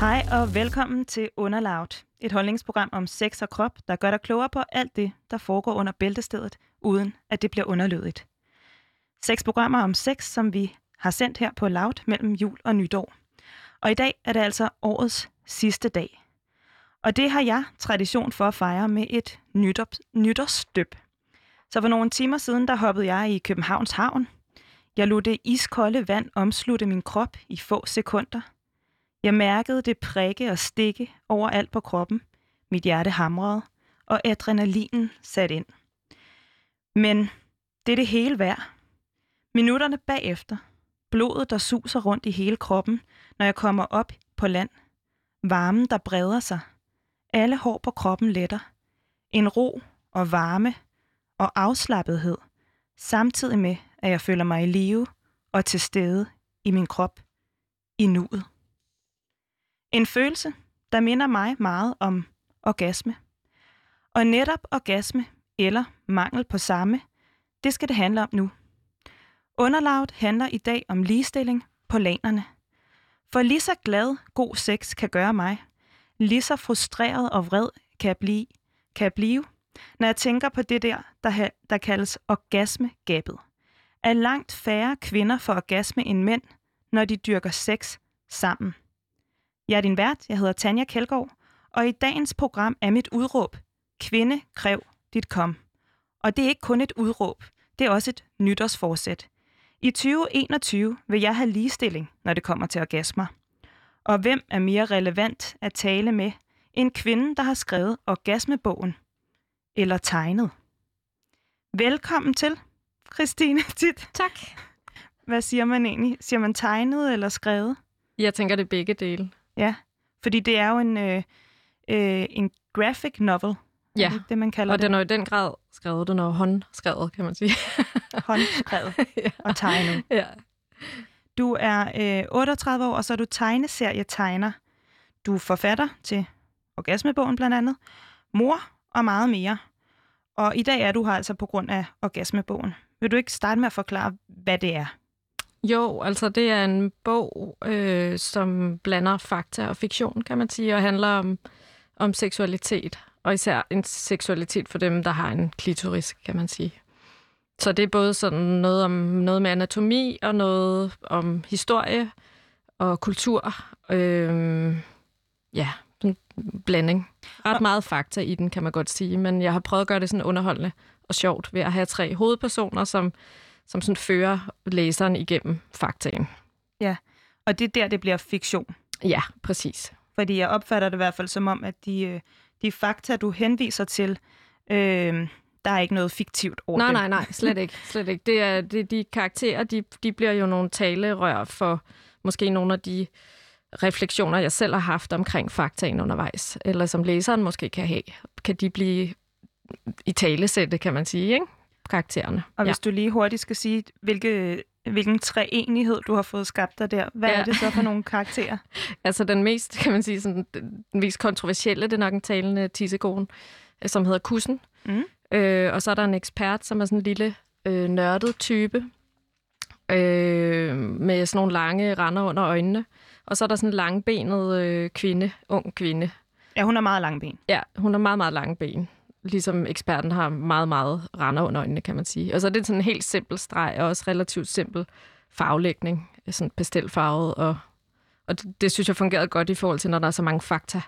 Hej og velkommen til Underloud, et holdningsprogram om sex og krop, der gør dig klogere på alt det, der foregår under bæltestedet, uden at det bliver underlødigt. Seks programmer om sex, som vi har sendt her på Loud mellem jul og nytår. Og i dag er det altså årets sidste dag. Og det har jeg tradition for at fejre med et nytår. Så for nogle timer siden, der hoppede jeg i Københavns Havn. Jeg lod det iskolde vand omslutte min krop i få sekunder. Jeg mærkede det prikke og stikke overalt på kroppen. Mit hjerte hamrede, og adrenalinen satte ind. Men det er det hele værd. Minutterne bagefter. Blodet, der suser rundt i hele kroppen, når jeg kommer op på land. Varmen, der breder sig. Alle hår på kroppen letter. En ro og varme og afslappethed, samtidig med, at jeg føler mig i live og til stede i min krop, i nuet. En følelse, der minder mig meget om orgasme. Og netop orgasme, eller mangel på samme, det skal det handle om nu. Underlaget handler i dag om ligestilling på lanerne. For lige så glad god sex kan gøre mig, lige så frustreret og vred kan jeg blive, kan jeg blive når jeg tænker på det der, der, der kaldes orgasmegabet. At langt færre kvinder får orgasme end mænd, når de dyrker sex sammen. Jeg er din vært, jeg hedder Tanja Kjeldgaard, og i dagens program er mit udråb, kvinde, kræv dit kom. Og det er ikke kun et udråb, det er også et nytårsforsæt. I 2021 vil jeg have ligestilling, når det kommer til orgasmer. Og hvem er mere relevant at tale med end kvinden, der har skrevet orgasmebogen eller tegnet? Velkommen til, Christine Tit. Tak. Hvad siger man egentlig? Siger man tegnet eller skrevet? Jeg tænker, det begge dele. Ja, fordi det er jo en, øh, øh, en graphic novel. Ja, det, det man kalder og det? den er i den grad skrevet, den er jo håndskrevet, kan man sige. Håndskrevet ja. og tegnet. ja. Du er øh, 38 år, og så er du tegneserietegner. Du er forfatter til Orgasmebogen blandt andet, mor og meget mere. Og i dag er du her altså på grund af Orgasmebogen. Vil du ikke starte med at forklare, hvad det er? Jo, altså det er en bog, øh, som blander fakta og fiktion, kan man sige, og handler om, om seksualitet. Og især en seksualitet for dem, der har en klitoris, kan man sige. Så det er både sådan noget om noget med anatomi og noget om historie og kultur. Øh, ja, en blanding. Ret meget fakta i den, kan man godt sige, men jeg har prøvet at gøre det sådan underholdende og sjovt ved at have tre hovedpersoner, som, som sådan fører læseren igennem faktaen. Ja, og det er der, det bliver fiktion. Ja, præcis. Fordi jeg opfatter det i hvert fald som om, at de, øh, de fakta, du henviser til, øh, der er ikke noget fiktivt over Nej, dem. nej, nej, slet ikke. Slet ikke. Det er, det, de karakterer, de, de bliver jo nogle talerør for måske nogle af de refleksioner, jeg selv har haft omkring faktaen undervejs, eller som læseren måske kan have, kan de blive i talesætte, kan man sige, ikke? Karaktererne. Og hvis ja. du lige hurtigt skal sige, hvilke, hvilken treenighed du har fået skabt dig der, hvad ja. er det så for nogle karakterer? altså den mest, kan man sige, sådan, den mest kontroversielle, det er nok en talende tissekonen, som hedder Kussen. Mm. Øh, og så er der en ekspert, som er sådan en lille øh, nørdet type, øh, med sådan nogle lange render under øjnene. Og så er der sådan en langbenet øh, kvinde, ung kvinde. Ja, hun har meget lange ben. Ja, hun har meget, meget lange ben. Ligesom eksperten har meget, meget render under øjnene, kan man sige. Og så er det sådan en helt simpel streg, og også relativt simpel farvelægning. Sådan pastelfarvet, og, og det, det synes jeg fungerede godt i forhold til, når der er så mange fakta.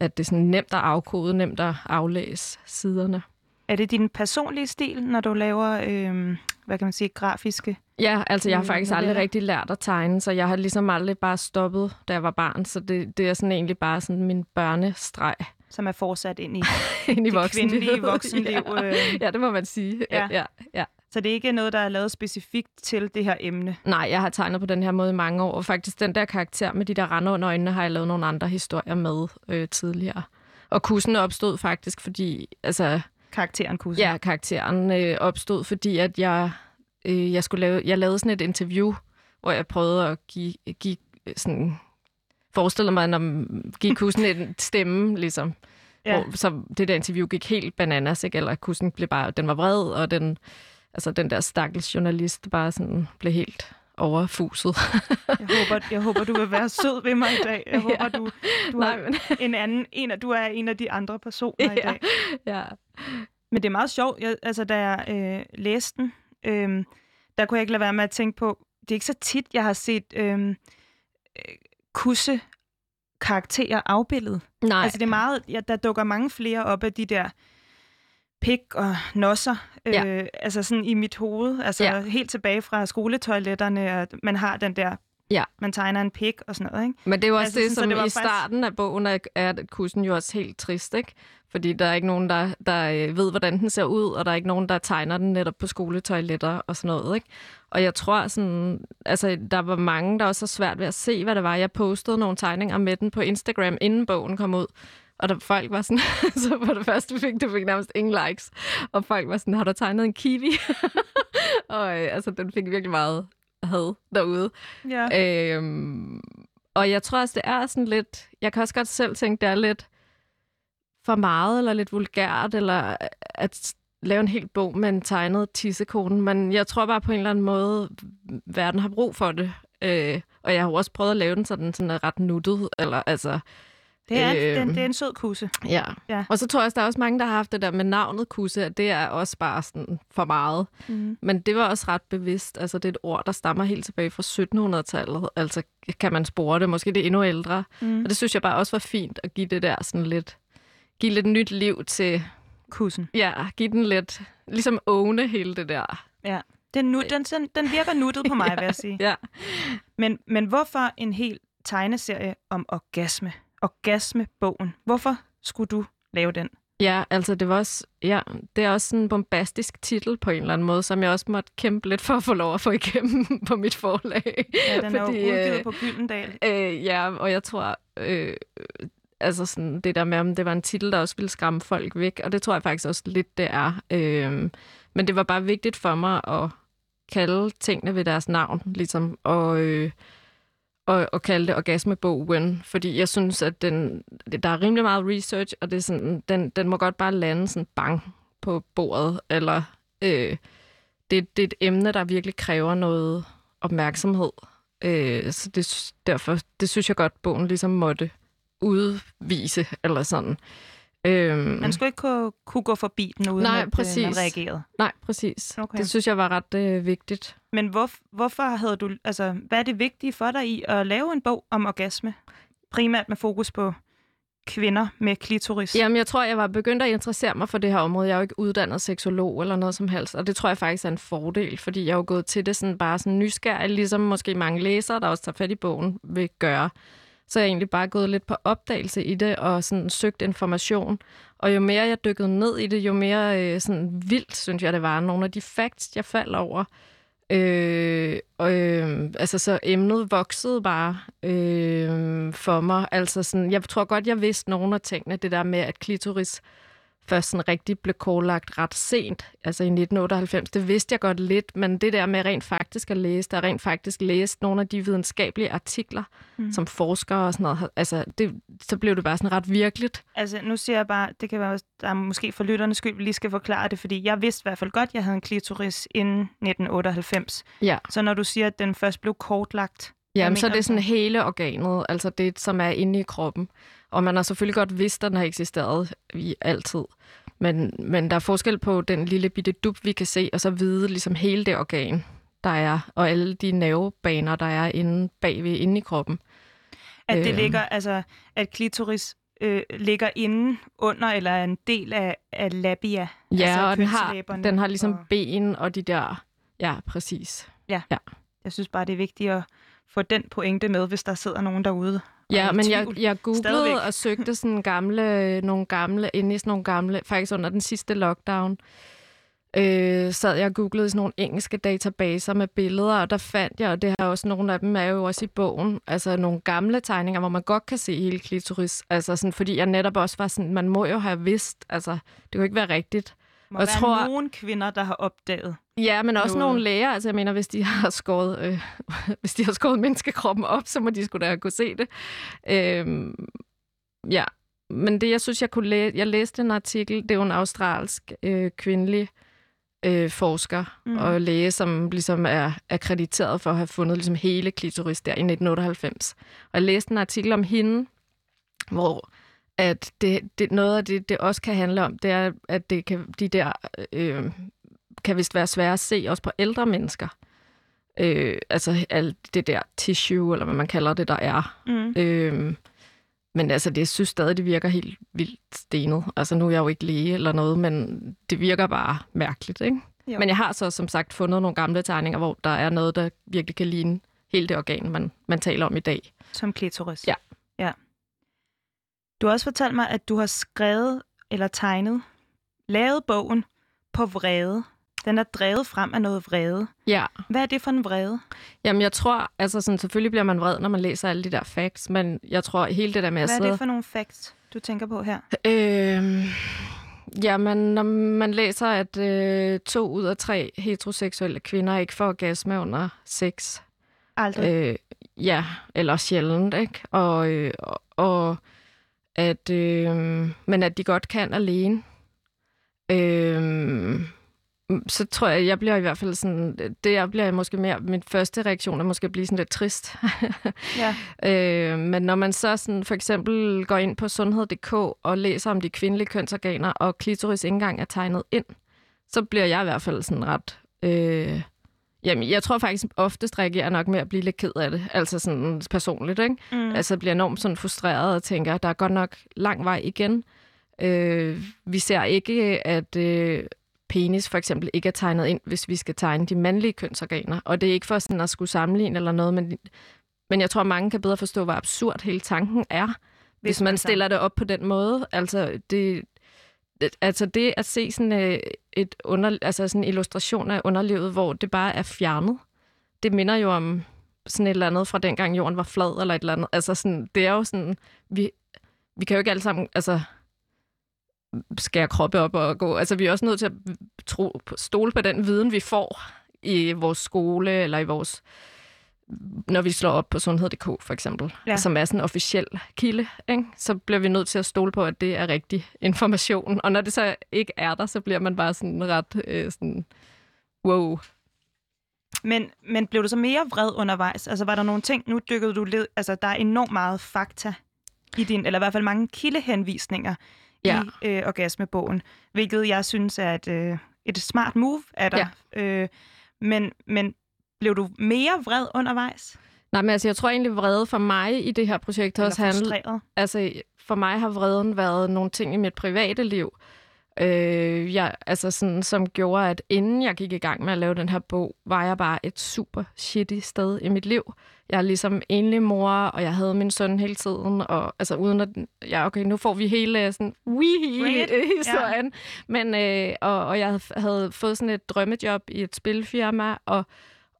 At det er sådan nemt at afkode, nemt at aflæse siderne. Er det din personlige stil, når du laver, øh, hvad kan man sige, grafiske Ja, altså jeg har faktisk aldrig rigtig lært at tegne, så jeg har ligesom aldrig bare stoppet, da jeg var barn. Så det, det er sådan egentlig bare sådan min børnestreg. Som er fortsat ind i, ind i det kvindelige voksenliv. ja. Øh. ja, det må man sige. Ja. Ja, ja. Så det er ikke noget, der er lavet specifikt til det her emne? Nej, jeg har tegnet på den her måde i mange år, og faktisk den der karakter med de der render under øjnene, har jeg lavet nogle andre historier med øh, tidligere. Og kussen opstod faktisk, fordi... Altså, karakteren kussen? Ja, karakteren øh, opstod, fordi at jeg øh, jeg skulle lave, jeg lavede sådan et interview, hvor jeg prøvede at give, give sådan, forestille mig, når give kussen en stemme, ligesom. Ja. Hvor, så det der interview gik helt bananas, ikke? Eller kussen blev bare, den var vred, og den, altså den der stakkels journalist bare sådan blev helt overfuset. jeg, håber, jeg håber, du vil være sød ved mig i dag. Jeg håber, ja. du, du Nej, men... er en anden, en af, du er en af de andre personer ja. i dag. Ja. Men det er meget sjovt. Jeg, altså, da jeg øh, læste den, øh, der kunne jeg ikke lade være med at tænke på, det er ikke så tit, jeg har set øh, kusse karakterer afbildet. Nej. Altså det er meget, ja, der dukker mange flere op af de der pik og nosser, ja. øh, altså sådan i mit hoved, altså ja. helt tilbage fra skoletoiletterne, at man har den der, ja. man tegner en pik og sådan noget, ikke? Men det er jo også altså, det, sådan, som det i starten af bogen er, er kussen jo også helt trist, ikke? Fordi der er ikke nogen, der, der øh, ved, hvordan den ser ud, og der er ikke nogen, der tegner den netop på skoletoiletter og sådan noget, ikke? Og jeg tror sådan, altså der var mange, der også har svært ved at se, hvad det var. Jeg postede nogle tegninger med den på Instagram, inden bogen kom ud. Og der folk var sådan, så på det første fik det fik nærmest ingen likes. Og folk var sådan, har du tegnet en kiwi? og øh, altså, den fik virkelig meget had derude. Ja. Øhm, og jeg tror også, det er sådan lidt, jeg kan også godt selv tænke, det er lidt for meget, eller lidt vulgært, eller at lave en hel bog med en tegnet tissekone. Men jeg tror bare på en eller anden måde, verden har brug for det. Øh, og jeg har også prøvet at lave den, så den sådan er ret nuttet, eller altså det er, øh, den, det er en sød kusse. Ja. ja. Og så tror jeg også, der er også mange, der har haft det der med navnet kusse, at det er også bare sådan for meget. Mm. Men det var også ret bevidst. Altså, det er et ord, der stammer helt tilbage fra 1700-tallet. Altså, kan man spore det. Måske det er endnu ældre. Mm. Og det synes jeg bare også var fint at give det der sådan lidt... Give lidt nyt liv til... Kussen. Ja, give den lidt... Ligesom åne hele det der. Ja. Den, nu, den, den, den virker nuttet på mig, ja, vil jeg sige. Ja. Men, men hvorfor en hel tegneserie om orgasme? Orgasmebogen. Hvorfor skulle du lave den? Ja, altså det var også, ja, det er også en bombastisk titel på en eller anden måde, som jeg også måtte kæmpe lidt for at få lov at få igennem på mit forlag. Ja, den Fordi, er jo udgivet øh, på Gyldendal. Øh, ja, og jeg tror, øh, altså sådan det der med, om det var en titel, der også ville skræmme folk væk, og det tror jeg faktisk også lidt, det er. Øh, men det var bare vigtigt for mig at kalde tingene ved deres navn, ligesom, og... Øh, at, at kalde det orgasmebogen, fordi jeg synes, at den, der er rimelig meget research, og det er sådan, den, den må godt bare lande sådan bang på bordet, eller øh, det, det er et emne, der virkelig kræver noget opmærksomhed. Øh, så det, derfor, det synes jeg godt, bogen ligesom måtte udvise, eller sådan. Øhm, man skulle ikke kunne, kunne gå forbi den, uden nej, at præcis. man reagerede? Nej, præcis. Okay. Det synes jeg var ret øh, vigtigt. Men hvor, hvorfor havde du, altså, hvad er det vigtige for dig i at lave en bog om orgasme? Primært med fokus på kvinder med klitoris? Jamen, jeg tror, jeg var begyndt at interessere mig for det her område. Jeg er jo ikke uddannet seksolog eller noget som helst, og det tror jeg faktisk er en fordel, fordi jeg er jo gået til det sådan bare sådan nysgerrig, ligesom måske mange læsere, der også tager fat i bogen, vil gøre så jeg er egentlig bare gået lidt på opdagelse i det og sådan søgt information. Og jo mere jeg dykkede ned i det, jo mere øh, sådan vildt, synes jeg, det var. Nogle af de facts, jeg faldt over. Øh, øh, altså, så emnet voksede bare øh, for mig. Altså, sådan, jeg tror godt, jeg vidste nogle af tingene. Det der med, at klitoris først sådan rigtig blev korlagt ret sent, altså i 1998. Det vidste jeg godt lidt, men det der med rent faktisk at læse, der rent faktisk læst nogle af de videnskabelige artikler, mm. som forskere og sådan noget, altså det, så blev det bare sådan ret virkeligt. Altså nu siger jeg bare, det kan være, der er måske for lytternes skyld, vi lige skal forklare det, fordi jeg vidste i hvert fald godt, at jeg havde en klitoris inden 1998. Ja. Så når du siger, at den først blev kortlagt, Jamen, så er det sådan hele organet, altså det, som er inde i kroppen. Og man har selvfølgelig godt vidst, at den har eksisteret i altid. Men, men der er forskel på den lille bitte dub, vi kan se, og så vide ligesom hele det organ, der er, og alle de nervebaner, der er inde bagved, inde i kroppen. At det øh. ligger, altså, at klitoris øh, ligger inde under, eller er en del af, af labia. Ja, altså og den har, den har ligesom og... ben og de der... Ja, præcis. Ja. ja. Jeg synes bare, det er vigtigt at få den pointe med, hvis der sidder nogen derude Ja, men jeg, jeg googlede Stadigvæk. og søgte sådan gamle, nogle gamle, inde i sådan nogle gamle, faktisk under den sidste lockdown, øh, sad jeg og googlede sådan nogle engelske databaser med billeder, og der fandt jeg, og det har også nogle af dem er jo også i bogen, altså nogle gamle tegninger, hvor man godt kan se hele klitoris, altså sådan, fordi jeg netop også var sådan, man må jo have vidst, altså det kunne ikke være rigtigt må jeg være tror, nogle kvinder, der har opdaget. Ja, men også noget. nogle læger. Altså, jeg mener, hvis de har skåret, øh, hvis de har skåret menneskekroppen op, så må de skulle da kunne se det. Øh, ja, men det, jeg synes, jeg kunne læse... Jeg læste en artikel, det er jo en australsk øh, kvindelig øh, forsker mm. og læge, som ligesom er akkrediteret for at have fundet ligesom hele klitoris der i 1998. Og jeg læste en artikel om hende, hvor at det, det, noget af det, det også kan handle om, det er, at det kan, de der øh, kan vist være svære at se også på ældre mennesker. Øh, altså alt det der tissue, eller hvad man kalder det, der er. Mm. Øh, men altså, det synes stadig, det virker helt vildt stenet. Altså, nu er jeg jo ikke læge eller noget, men det virker bare mærkeligt, ikke? Jo. Men jeg har så som sagt fundet nogle gamle tegninger, hvor der er noget, der virkelig kan ligne hele det organ, man, man taler om i dag. Som klitoris? Ja. ja. Du har også fortalt mig, at du har skrevet eller tegnet, lavet bogen på vrede. Den er drevet frem af noget vrede. Ja. Hvad er det for en vrede? Jamen, jeg tror, altså sådan, selvfølgelig bliver man vred, når man læser alle de der facts, men jeg tror, hele det der med Hvad er det for nogle facts, du tænker på her? Øh, jamen, når man læser, at øh, to ud af tre heteroseksuelle kvinder ikke får orgasme under sex. Aldrig? Øh, ja, eller sjældent, ikke? Og, øh, og, og at, øh, men at de godt kan alene. Øh, så tror jeg, jeg bliver i hvert fald sådan, det jeg bliver måske mere, min første reaktion er måske at blive sådan lidt trist. ja. øh, men når man så sådan for eksempel går ind på sundhed.dk og læser om de kvindelige kønsorganer, og klitoris ikke engang er tegnet ind, så bliver jeg i hvert fald sådan ret... Øh, Jamen, jeg tror faktisk oftest reagerer jeg nok med at blive lidt ked af det, altså sådan personligt, ikke? Mm. Altså bliver enormt sådan frustreret og tænker, at der er godt nok lang vej igen. Øh, vi ser ikke, at øh, penis for eksempel ikke er tegnet ind, hvis vi skal tegne de mandlige kønsorganer. Og det er ikke for sådan at skulle sammenligne eller noget, men, men jeg tror, mange kan bedre forstå, hvor absurd hele tanken er, hvis, hvis man stiller det op på den måde. Altså, det, altså det at se sådan øh, et under, altså sådan en illustration af underlivet, hvor det bare er fjernet, det minder jo om sådan et eller andet fra dengang jorden var flad, eller et eller andet. Altså sådan, det er jo sådan, vi, vi kan jo ikke alle sammen, altså skære kroppe op og gå. Altså, vi er også nødt til at tro, stole på den viden, vi får i vores skole eller i vores når vi slår op på sundhed.dk for eksempel, ja. som er sådan en officiel kilde, ikke? så bliver vi nødt til at stole på, at det er rigtig information. Og når det så ikke er der, så bliver man bare sådan ret øh, sådan, wow. Men, men blev du så mere vred undervejs? Altså var der nogle ting, nu dykkede du led, altså der er enormt meget fakta i din, eller i hvert fald mange kildehenvisninger ja. i øh, orgasmebogen, hvilket jeg synes er et, øh, et smart move af dig. Ja. Øh, men, men blev du mere vred undervejs? Nej, men altså, jeg tror egentlig, vrede for mig i det her projekt Eller også handlet... Altså, for mig har vreden været nogle ting i mit private liv, øh, jeg, altså sådan, som gjorde, at inden jeg gik i gang med at lave den her bog, var jeg bare et super shitty sted i mit liv. Jeg er ligesom enlig mor, og jeg havde min søn hele tiden, og altså uden at, ja okay, nu får vi hele sådan, historien, ja. men, øh, og, og jeg havde fået sådan et drømmejob i et spilfirma, og,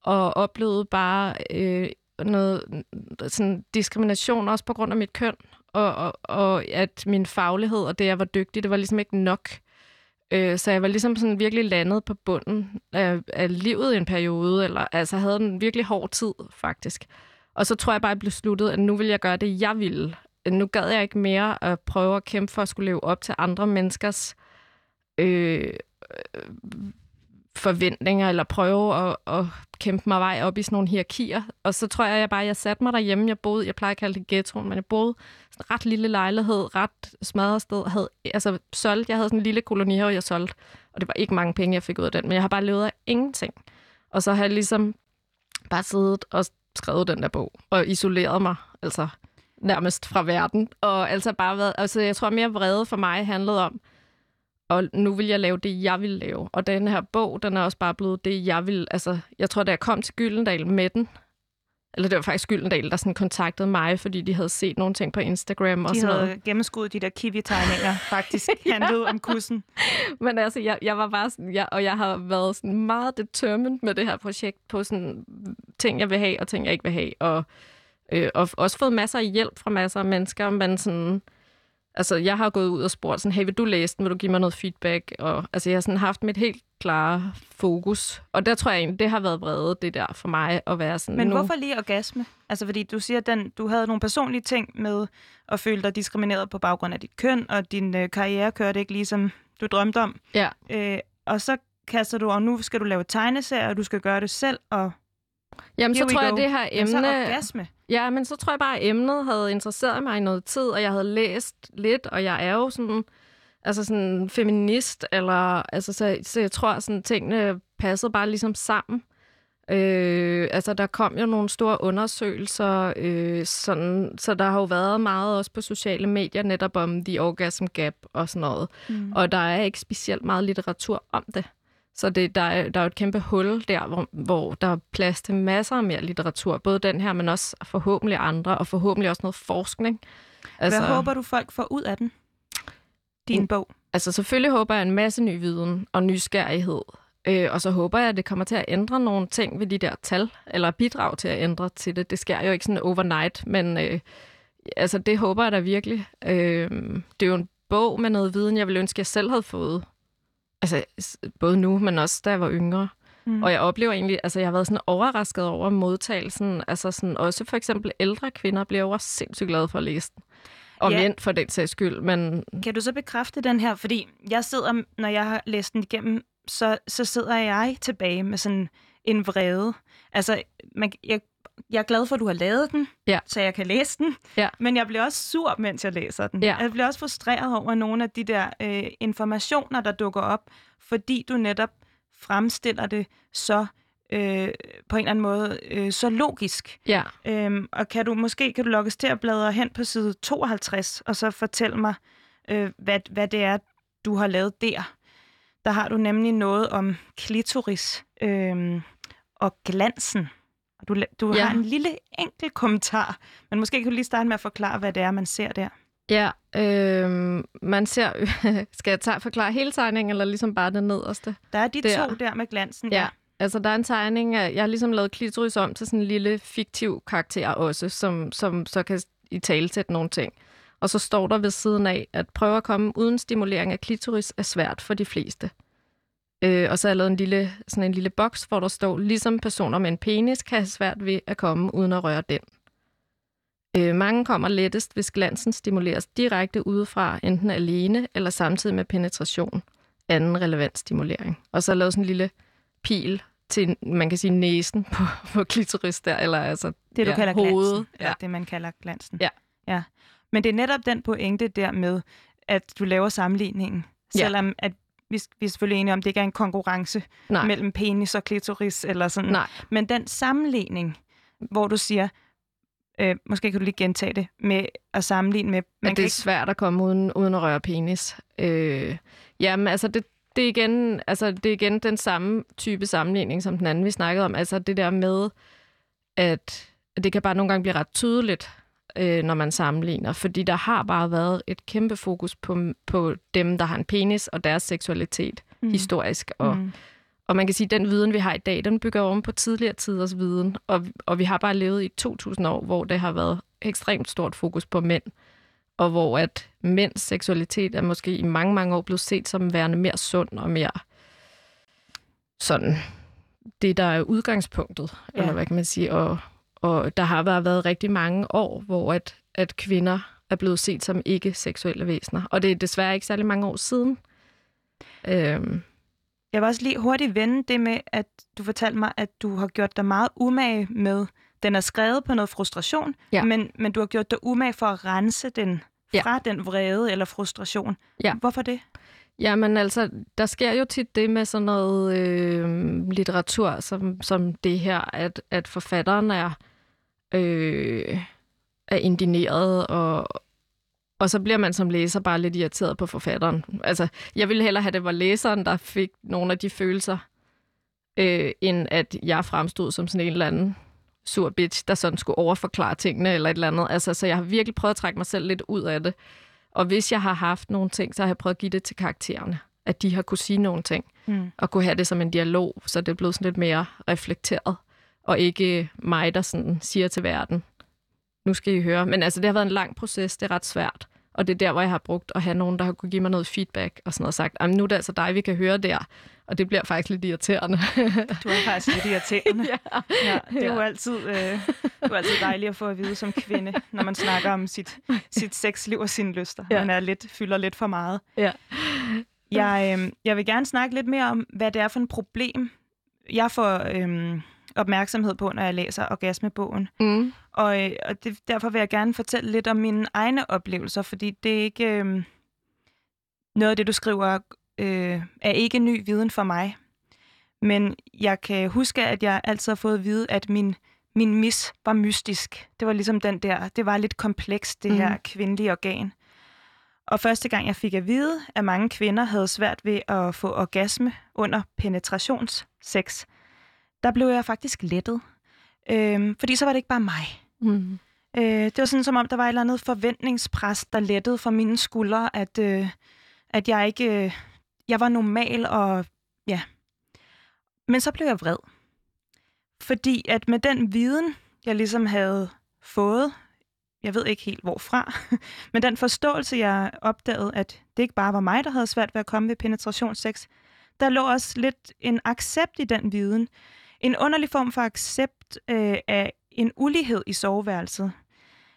og oplevede bare øh, noget sådan diskrimination også på grund af mit køn, og, og, og at min faglighed og det, jeg var dygtig, det var ligesom ikke nok. Øh, så jeg var ligesom sådan virkelig landet på bunden af, af livet i en periode, eller altså havde en virkelig hård tid, faktisk. Og så tror jeg bare, at jeg blev sluttet, at nu vil jeg gøre det, jeg ville. Nu gad jeg ikke mere at prøve at kæmpe for at skulle leve op til andre menneskers øh, forventninger, eller prøve at, at kæmpe mig vej op i sådan nogle hierarkier. Og så tror jeg, jeg bare, jeg satte mig derhjemme. Jeg boede, jeg plejer at kalde det ghettoen, men jeg boede sådan en ret lille lejlighed, ret smadret sted. Jeg havde, altså solgt, jeg havde sådan en lille kolonihave, jeg solgte. Og det var ikke mange penge, jeg fik ud af den, men jeg har bare levet af ingenting. Og så har jeg ligesom bare siddet og skrevet den der bog, og isoleret mig, altså nærmest fra verden. Og altså bare været, altså jeg tror mere vrede for mig handlede om, og nu vil jeg lave det, jeg vil lave. Og den her bog, den er også bare blevet det, jeg vil... Altså, jeg tror, da jeg kom til Gyldendal med den, eller det var faktisk Gyldendal, der sådan kontaktede mig, fordi de havde set nogle ting på Instagram. Og de sådan havde noget. gennemskuddet de der kiwi-tegninger, faktisk handlede om kussen. Men altså, jeg, jeg var bare sådan, jeg, og jeg har været sådan meget determined med det her projekt på sådan ting, jeg vil have, og ting, jeg ikke vil have. Og, øh, og også fået masser af hjælp fra masser af mennesker, men sådan Altså, jeg har gået ud og spurgt sådan, hey, vil du læse den? Vil du give mig noget feedback? Og, altså, jeg har sådan haft mit helt klare fokus. Og der tror jeg egentlig, det har været vrede, det der for mig at være sådan Men nu. hvorfor lige orgasme? Altså, fordi du siger, at den, du havde nogle personlige ting med at føle dig diskrimineret på baggrund af dit køn, og din øh, karriere kørte ikke ligesom du drømte om. Ja. Øh, og så kaster du, og nu skal du lave tegneserier, og du skal gøre det selv, og Jamen, så Here we tror jeg, go. det her så emne... orgasme. Ja, men så tror jeg bare, at emnet havde interesseret mig i noget tid, og jeg havde læst lidt, og jeg er jo sådan, altså sådan feminist, eller, altså, så, så jeg tror, sådan tingene passede bare ligesom sammen. Øh, altså, der kom jo nogle store undersøgelser, øh, sådan, så der har jo været meget også på sociale medier netop om the orgasm gap og sådan noget. Mm. Og der er ikke specielt meget litteratur om det. Så det, der, er, der er jo et kæmpe hul der, hvor, hvor der er plads til masser af mere litteratur. Både den her, men også forhåbentlig andre, og forhåbentlig også noget forskning. Altså, Hvad håber du, folk får ud af den? Din Mm. bog. Altså selvfølgelig håber jeg en masse ny viden og nysgerrighed. Øh, og så håber jeg, at det kommer til at ændre nogle ting ved de der tal, eller bidrage til at ændre til det. Det sker jo ikke sådan overnight, men øh, altså, det håber jeg da virkelig. Øh, det er jo en bog med noget viden, jeg ville ønske, jeg selv havde fået. Altså, både nu, men også da jeg var yngre. Mm. Og jeg oplever egentlig, altså jeg har været sådan overrasket over modtagelsen. Altså sådan, også for eksempel ældre kvinder bliver jo også sindssygt glade for at læse den. Og Ja. mænd for den sags skyld, men Kan du så bekræfte den her? Fordi jeg sidder, når jeg har læst den igennem, så, så sidder jeg tilbage med sådan en vrede. Altså, man, jeg, jeg er glad for, at du har lavet den, Ja. så jeg kan læse den. Ja. Men jeg bliver også sur, mens jeg læser den. Ja. Jeg bliver også frustreret over nogle af de der øh, informationer, der dukker op, fordi du netop fremstiller det så øh, på en eller anden måde øh, så logisk. ja. Øhm, og kan du måske kan du lokkes til at bladre hen på side 52, og så fortælle mig, øh, hvad, hvad det er, du har lavet der. Der har du nemlig noget om klitoris øh, og glansen. Og Du, du Ja. har en lille enkel kommentar, men måske kan du lige starte med at forklare, hvad det er, man ser der. Ja, øh, man ser... skal jeg tage, forklare hele tegningen, eller ligesom bare det nederste? Der er de Der. to der med glansen. Ja. Altså, der er en tegning af... Jeg har ligesom lavet klitoris om til sådan en lille fiktiv karakter også, som, som så kan i tale sætte nogle ting. Og så står der ved siden af, at prøve at komme uden stimulering af klitoris er svært for de fleste. Øh, og så har jeg lavet en lille, sådan en lille boks, hvor der står, ligesom personer med en penis kan have svært ved at komme uden at røre den. Øh, mange kommer lettest, hvis glansen stimuleres direkte udefra, enten alene eller samtidig med penetration. Anden relevant stimulering. Og så har jeg lavet sådan en lille pil til, man kan sige, næsen på, på klitoris der, eller altså Det, du ja, kalder hovedet. glansen. Ja. det, man kalder glansen. Ja. ja. Men det er netop den pointe der med, at du laver sammenligningen. Ja. Selvom at vi, vi er selvfølgelig enige om, at det ikke er en konkurrence Nej. mellem penis og klitoris eller sådan. Nej. Men den sammenligning, hvor du siger, øh, måske kan du lige gentage det, med at sammenligne med... Man at det er ikke, svært at komme uden, uden at røre penis. Øh, jamen, altså, det, det, er igen, altså, det er igen den samme type sammenligning, som den anden, vi snakkede om. Altså det der med, at det kan bare nogle gange blive ret tydeligt, øh, når man sammenligner. Fordi der har bare været et kæmpe fokus på, på dem, der har en penis og deres seksualitet mm. historisk. Og, mm. og man kan sige, at den viden, vi har i dag, den bygger oven på tidligere tiders viden. Og, og vi har bare levet i 2000 år, hvor det har været ekstremt stort fokus på mænd. Og hvor at mænds seksualitet er måske i mange, mange år blevet set som værende mere sund og mere sådan det, der er udgangspunktet, ja. eller hvad kan man sige. Og, og der har bare været rigtig mange år, hvor at, at kvinder er blevet set som ikke-seksuelle væsener. Og det er desværre ikke særlig mange år siden. Øhm, Jeg vil også lige hurtigt vende det med, at du fortalte mig, at du har gjort dig meget umage med, den er skrevet på noget frustration, Ja. men, men du har gjort dig umage for at rense den Ja. fra den vrede eller frustration. Ja. Hvorfor det? Jamen altså, der sker jo tit det med sådan noget øh, litteratur, som, som det her, at, at forfatteren er, øh, er indineret, og, og så bliver man som læser bare lidt irriteret på forfatteren. Altså, jeg ville hellere have, det var læseren, der fik nogle af de følelser, øh, end at jeg fremstod som sådan en eller anden sur bitch, der sådan skulle overforklare tingene eller et eller andet. Altså, så jeg har virkelig prøvet at trække mig selv lidt ud af det. Og hvis jeg har haft nogle ting, så har jeg prøvet at give det til karaktererne. At de har kunne sige nogle ting. Mm. Og kunne have det som en dialog, så det er blevet sådan lidt mere reflekteret. Og ikke mig, der sådan siger til verden, nu skal I høre. Men altså, det har været en lang proces, det er ret svært. Og det er der, hvor jeg har brugt at have nogen, der har kunne give mig noget feedback og sådan noget og sagt, "Jamen, nu er det altså dig, vi kan høre der. Og det bliver faktisk lidt irriterende. Du er faktisk lidt irriterende. ja. Ja, det er jo Ja. altid, øh, det er jo altid dejligt at få at vide som kvinde, når man snakker om sit, sit sexliv og sine lyster. Ja. Man er lidt, fylder lidt for meget. Ja. Jeg, øh, jeg vil gerne snakke lidt mere om, hvad det er for et problem, jeg får øh, opmærksomhed på, når jeg læser Orgasmebogen. Mm. Og, øh, og det, derfor vil jeg gerne fortælle lidt om mine egne oplevelser, fordi det er ikke... Øh, noget af det, du skriver, øh, er ikke ny viden for mig. Men jeg kan huske, at jeg altid har fået at vide, at min, min mis var mystisk. Det var ligesom den der, det var lidt komplekst, det mm. her kvindelige organ. Og første gang jeg fik at vide, at mange kvinder havde svært ved at få orgasme under penetrationssex, der blev jeg faktisk lettet. Øh, fordi så var det ikke bare mig. Mm. Øh, det var sådan, som om der var et eller andet forventningspres, der lettede fra mine skuldre, at, øh, at jeg ikke... Øh, jeg var normal, og ja. Men så blev jeg vred. Fordi at med den viden, jeg ligesom havde fået, jeg ved ikke helt hvorfra, men den forståelse, jeg opdagede, at det ikke bare var mig, der havde svært ved at komme ved penetrationssex, der lå også lidt en accept i den viden. En underlig form for accept øh, af en ulighed i soveværelset.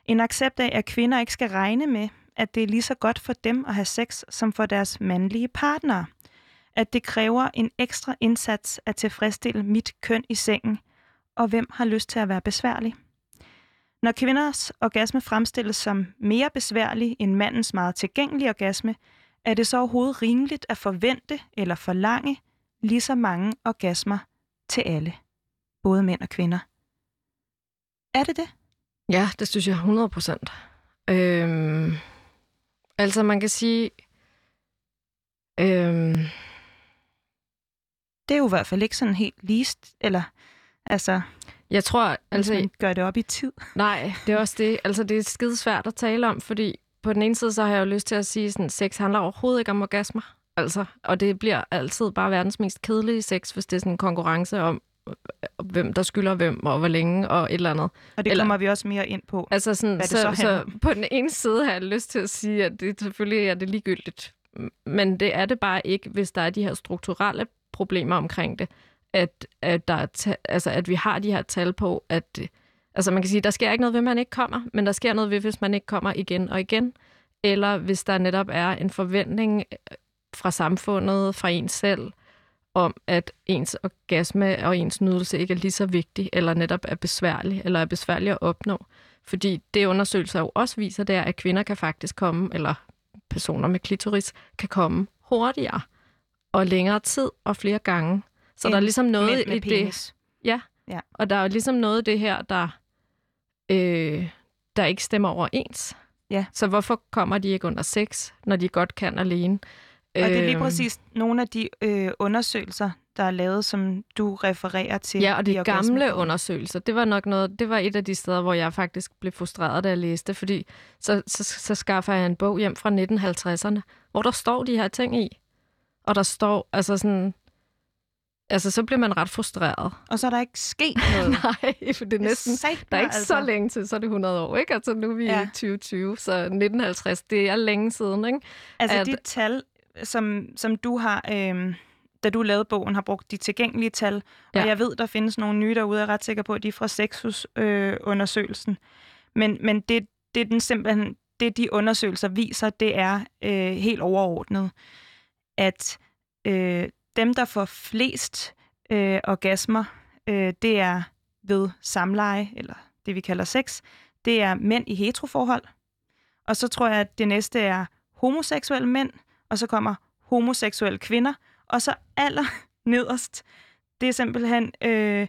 En accept af, at kvinder ikke skal regne med, at det er lige så godt for dem at have sex som for deres mandlige partnere. At det kræver en ekstra indsats at tilfredsstille mit køn i sengen, og hvem har lyst til at være besværlig? Når kvinders orgasme fremstilles som mere besværlig end mandens meget tilgængelige orgasme, er det så overhovedet rimeligt at forvente eller forlange lige så mange orgasmer til alle, både mænd og kvinder. Er det det? Ja, det synes jeg 100 procent. Øhm, altså man kan sige, øhm, Det er jo i hvert fald ikke sådan helt list, eller altså, jeg tror, altså man gør det op i tid. nej, det er også det. Altså det er skide svært at tale om, fordi på den ene side, så har jeg jo lyst til at sige, sådan, sex handler overhovedet ikke om orgasmer. Altså, og det bliver altid bare verdens mest kedelige sex, hvis det er sådan en konkurrence om, øh, hvem der skylder hvem, og hvor længe, og et eller andet. Og det Eller- kommer vi også mere ind på. Altså sådan, Hvad så, så så, på den ene side har jeg lyst til at sige, at det selvfølgelig er det ligegyldigt. Men det er det bare ikke, hvis der er de her strukturelle problemer omkring det. At, at, der er altså, at vi har de her tal på, at altså man kan sige, der sker ikke noget ved, man ikke kommer, men der sker noget ved, hvis man ikke kommer igen og igen. Eller hvis der netop er en forventning fra samfundet, fra en selv, om at ens orgasme og ens nydelse ikke er lige så vigtig, eller netop er besværlig, eller er besværlig at opnå. Fordi det undersøgelser jo også viser, det er, at kvinder kan faktisk komme, eller personer med klitoris, kan komme hurtigere og længere tid og flere gange. Så der er End ligesom noget Mænd med i det. penis. Og der er jo ligesom noget i det her, der, øh, der ikke stemmer overens. Ja. Så hvorfor kommer de ikke under sex, når de godt kan alene? Og det er lige Øhm, præcis nogle af de øh, undersøgelser, der er lavet, som du refererer til. Ja, og de gamle undersøgelser, det var nok noget, det var et af de steder, hvor jeg faktisk blev frustreret, da jeg læste, fordi så, så, så skaffer jeg en bog hjem fra 1950'erne, hvor der står de her ting i. Og der står, altså sådan, altså så bliver man ret frustreret. Og så er der ikke sket noget. Nej, for det er næsten, Satme, der er ikke altså. så længe til, så er det 100 år, ikke? Altså nu er vi Ja. i 2020, så 1950, det er længe siden, ikke? Altså at- de tal, som, som du har, øh, da du lavede bogen, har brugt de tilgængelige tal. Ja. Og jeg ved, der findes nogle nye derude, jeg er ret sikker på, at de er fra Sexus-undersøgelsen. men men det, det er den simpelthen, det de undersøgelser viser, det er øh, helt overordnet, at øh, dem, der får flest øh, orgasmer, øh, det er ved samleje, eller det vi kalder sex, det er mænd i heteroforhold. Og så tror jeg, at det næste er homoseksuelle mænd, og så kommer homoseksuelle kvinder, og så aller nederst, det er simpelthen øh,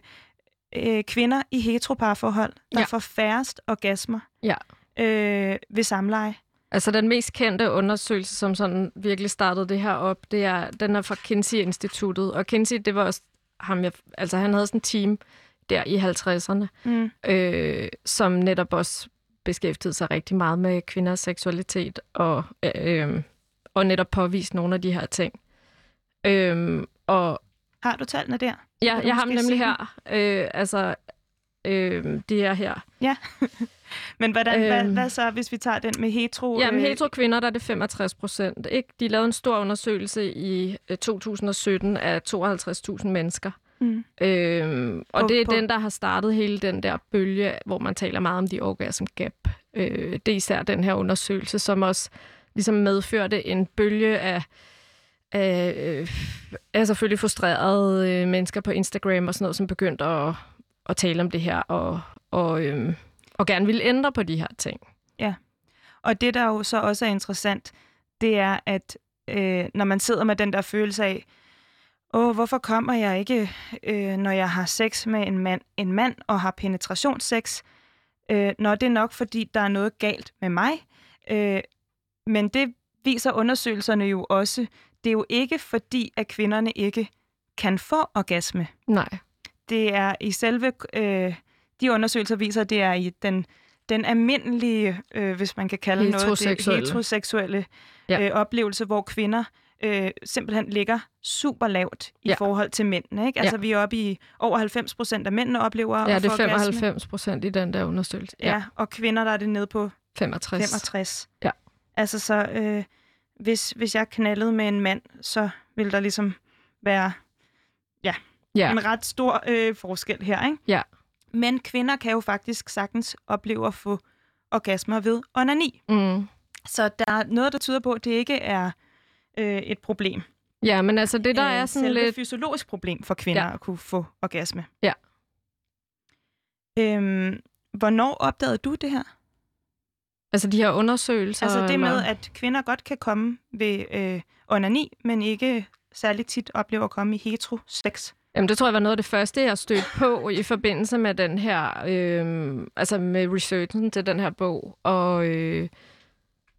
øh, kvinder i heteroparforhold, der Ja. får færrest orgasmer Ja. øh, ved samleje. Altså den mest kendte undersøgelse, som sådan virkelig startede det her op, det er, den er fra Kinsey-instituttet. Og Kinsey, det var også ham, jeg, altså han havde sådan en team der i 50'erne, Mm. øh, som netop også beskæftigede sig rigtig meget med kvinders seksualitet og, øh, og netop påvist nogle af de her ting. Øh, og Har du tallene der? ja, jeg har dem nemlig her. Øh, altså, øh, de er her. Men hvordan, øhm. hvad, Øhm. hvad så, hvis vi tager den med hetero? Ja, med øh, hetero kvinder, der er det 65 procent. Ikke? De lavede en stor undersøgelse i øh, 2017 af 52.000 mennesker. Mm. Øhm, og På- det er på- den, der har startet hele den der bølge, hvor man taler meget om de orgasm gap. Øh, det er især den her undersøgelse, som også ligesom medførte en bølge af, øh, er selvfølgelig frustrerede øh, mennesker på Instagram og sådan noget, som begyndte at, at tale om det her, og, og, øh, og gerne ville ændre på de her ting. Ja, Og det, der jo så også er interessant, det er, at øh, når man sidder med den der følelse af, åh, hvorfor kommer jeg ikke, øh, når jeg har sex med en mand, en mand og har penetrationssex? Øh, når det er nok, fordi der er noget galt med mig. Øh, men det viser undersøgelserne jo også. Det er jo ikke fordi, at kvinderne ikke kan få orgasme. Nej. Det er i selve... Øh, de undersøgelser viser, at det er i den, den almindelige, øh, hvis man kan kalde noget, det Heteroseksuelle. Ja. øh, oplevelse, hvor kvinder øh, simpelthen ligger super lavt i Ja. forhold til mændene. Ikke? Altså, vi er oppe i over 90 procent af mændene oplever Ja, at det er orgasme. 95 procent i den der undersøgelse. Ja. ja, og kvinder, der er det nede på 65. 65. Ja. Altså så, øh, hvis, hvis jeg knaldede med en mand, så vil der ligesom være Ja. en ret stor øh, forskel her, ikke? Ja. Men kvinder kan jo faktisk sagtens opleve at få orgasmer ved onani. Mm. Så der er noget, der tyder på, at det ikke er øh, et problem. Ja, men altså det, der Øh, er sådan lidt... fysiologisk problem for kvinder Ja. at kunne få orgasme. Ja. Øhm, hvornår opdagede du det her? Altså de her undersøgelser... Altså det med, at kvinder godt kan komme ved øh, onani, men ikke særlig tit oplever at komme i heterosex. Jamen, det tror jeg var noget af det første, jeg stødte på i forbindelse med den her, øh, altså med researchen til den her bog. Og, øh,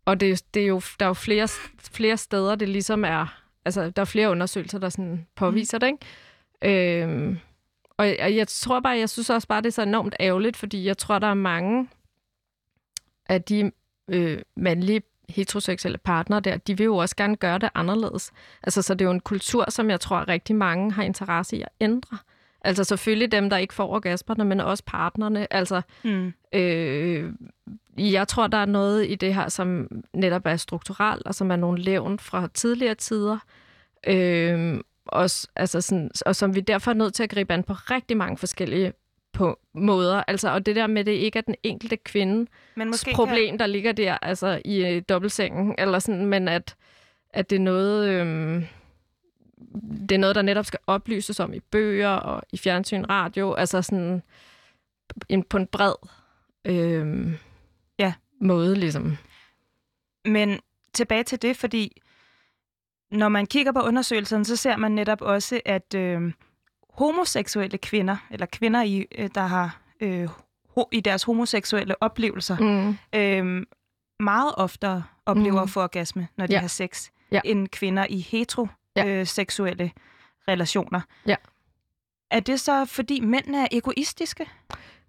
og det, det er jo, der er jo flere, flere steder, det ligesom er, altså der er flere undersøgelser, der sådan påviser det, ikke? Øh, og jeg, jeg tror bare, jeg synes også bare, det er så enormt ærgerligt, fordi jeg tror, der er mange af de øh, mandlige heteroseksuelle partnere der, de vil jo også gerne gøre det anderledes. Altså, så det er jo en kultur, som jeg tror, rigtig mange har interesse i at ændre. Altså selvfølgelig dem, der ikke får orgasmerne, men også partnerne. Altså, Mm. øh, jeg tror, der er noget i det her, som netop er strukturelt, og som er nogle levn fra tidligere tider. Øh, og, s- altså sådan, og som vi derfor er nødt til at gribe an på rigtig mange forskellige på måder. Altså, og det der med, det ikke er den enkelte kvinde, Men måske problem, der ligger der altså i øh, dobbeltsengen, eller sådan, men at, at det er noget, øhm, det er noget, der netop skal oplyses om i bøger og i fjernsyn, radio, altså sådan en, på en bred øhm, Ja. måde, ligesom. Kan, men tilbage til det, fordi når man kigger på undersøgelserne, så ser man netop også, at øh, homoseksuelle kvinder, eller kvinder, i, øh, der har øh, ho- i deres homoseksuelle oplevelser, Mm. øh, meget oftere oplever Mhm. at få orgasme, når de Ja. har sex, Ja. end kvinder i heteroseksuelle relationer. Ja. Er det så, fordi mænd er egoistiske?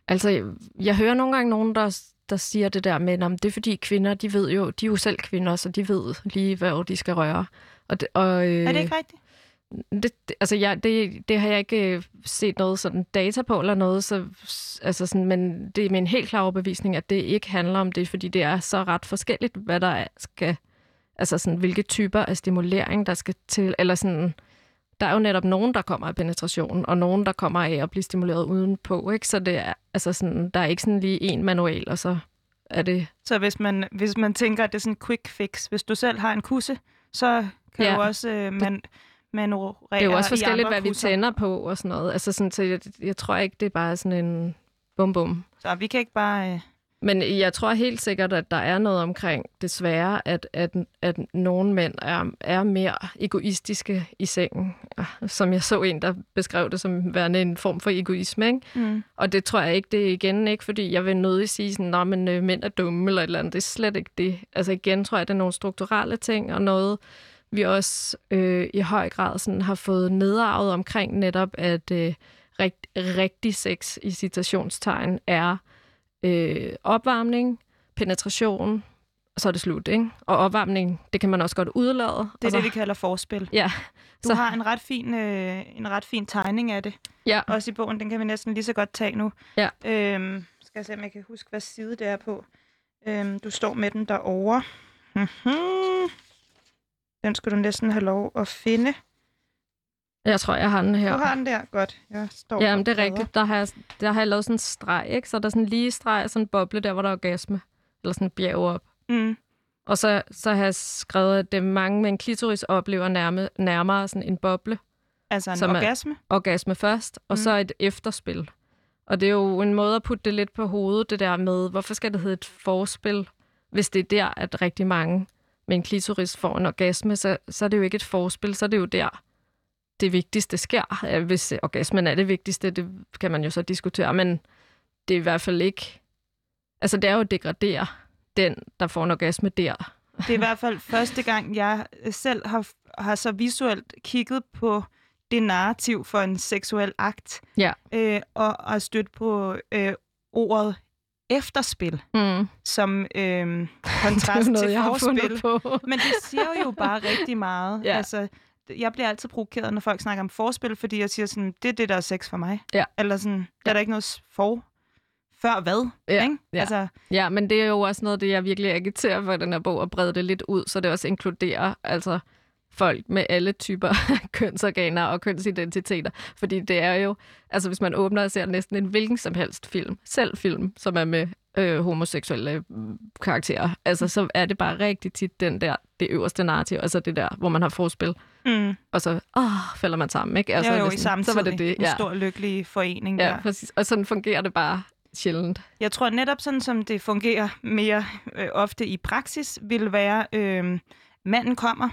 Altså, jeg, jeg hører nogle gange nogen, der, der siger det der med, at det er fordi kvinder, de ved jo, de er jo selv kvinder, så de ved lige, hvad de skal røre. Og det, og, øh, Er det ikke rigtigt? Det, det, altså, jeg, det, det har jeg ikke øh, set noget sådan data på eller noget, så, altså sådan, men det er min helt klare overbevisning, at det ikke handler om det, fordi det er så ret forskelligt, hvad der er, skal, altså sådan, hvilke typer af stimulering, der skal til, eller sådan, der er jo netop nogen, der kommer af penetration, og nogen, der kommer af at blive stimuleret udenpå, ikke? Så det er, altså sådan, der er ikke sådan lige en manual, og så er det... Så hvis man, hvis man tænker, at det er sådan en quick fix, hvis du selv har en kusse, så kan Ja. du også øh, man, manøvrere Det er jo også forskelligt, hvad vi kusser. tænder på og sådan noget. Altså sådan, så jeg, jeg tror ikke, det er bare sådan en bum-bum. Så vi kan ikke bare... Øh, Men jeg tror helt sikkert, at der er noget omkring, desværre, at, at, at nogle mænd er, er mere egoistiske i sengen. Ah, Som jeg så en, der beskrev det som værende en form for egoisme. Ikke? mm. Og det tror jeg ikke, det er igen ikke, fordi jeg vil nødig sige sådan, at men, øh, mænd er dumme eller et eller andet. Det er slet ikke det. Altså igen tror jeg, det er nogle strukturelle ting, og noget, vi også øh, i høj grad sådan, har fået nedarvet omkring netop, at øh, rigt, rigtig sex i citationstegn er øh, opvarmning, penetration, og så er det slut, ikke? Og opvarmning, det kan man også godt udlade. Det er altså, det, vi kalder forspil. Ja, Du så- har en ret, fin, øh, en ret fin tegning af det. ja. Også i bogen, den kan vi næsten lige så godt tage nu. Ja. Øhm, skal jeg se, om jeg kan huske, hvad side det er på. Øhm, du står med den derovre. Mm-hmm. Den skal du næsten have lov at finde. jeg tror, jeg har den her. Du har den der. Godt. Jeg står Ja, og men det er rigtigt. Der har, jeg, der har jeg lavet sådan en streg, ikke? Så der er sådan en lige streg og sådan en boble der, hvor der er orgasme. Eller sådan en bjerg op. Mm. Og så, så har jeg skrevet, at det mange med en klitoris oplever nærme, nærmere sådan en boble. Altså en Som er- orgasme? Orgasme først, og mm. så et efterspil. Og det er jo en måde at putte det lidt på hovedet, det der med, hvorfor skal det hedde et forspil, hvis det er der, at rigtig mange med en klitoris får en orgasme, så, så er det jo ikke et forspil, så er det jo der, det vigtigste sker. Hvis orgasmen er det vigtigste, det kan man jo så diskutere, men det er i hvert fald ikke... Altså, det er jo at degradere den, der får en orgasme der. Det er i hvert fald første gang, jeg selv har, har så visuelt kigget på det narrativ for en seksuel akt, Ja. øh, og har stødt på øh, ordet efterspil Mm. som øh, kontrast noget, til forspil. på. Men det siger jo bare rigtig meget. Ja. Altså, jeg bliver altid provokeret, når folk snakker om forspil, fordi jeg siger sådan, det er det, der er sex for mig. Ja. Eller sådan, der Ja. er der ikke noget for. Før hvad? Ja, Ikke? ja. Altså, Ja, men det er jo også noget, det jeg virkelig agiterer for den her bog, at brede det lidt ud, så det også inkluderer altså folk med alle typer kønsorganer og kønsidentiteter. Fordi det er jo, altså hvis man åbner og ser næsten en hvilken som helst film, selv film, som er med øh, homoseksuelle mm, karakterer, altså så er det bare rigtig tit den der, det øverste narrativ, altså det der, hvor man har forspil, mm, og så åh, falder man sammen, ikke? altså, jo, jo, i sådan- samtidig. så var det det, En ja. stor lykkelig forening Ja, der. præcis. Og sådan fungerer det bare sjældent. Jeg tror netop sådan, som det fungerer mere øh, ofte i praksis, vil være, øh, manden kommer,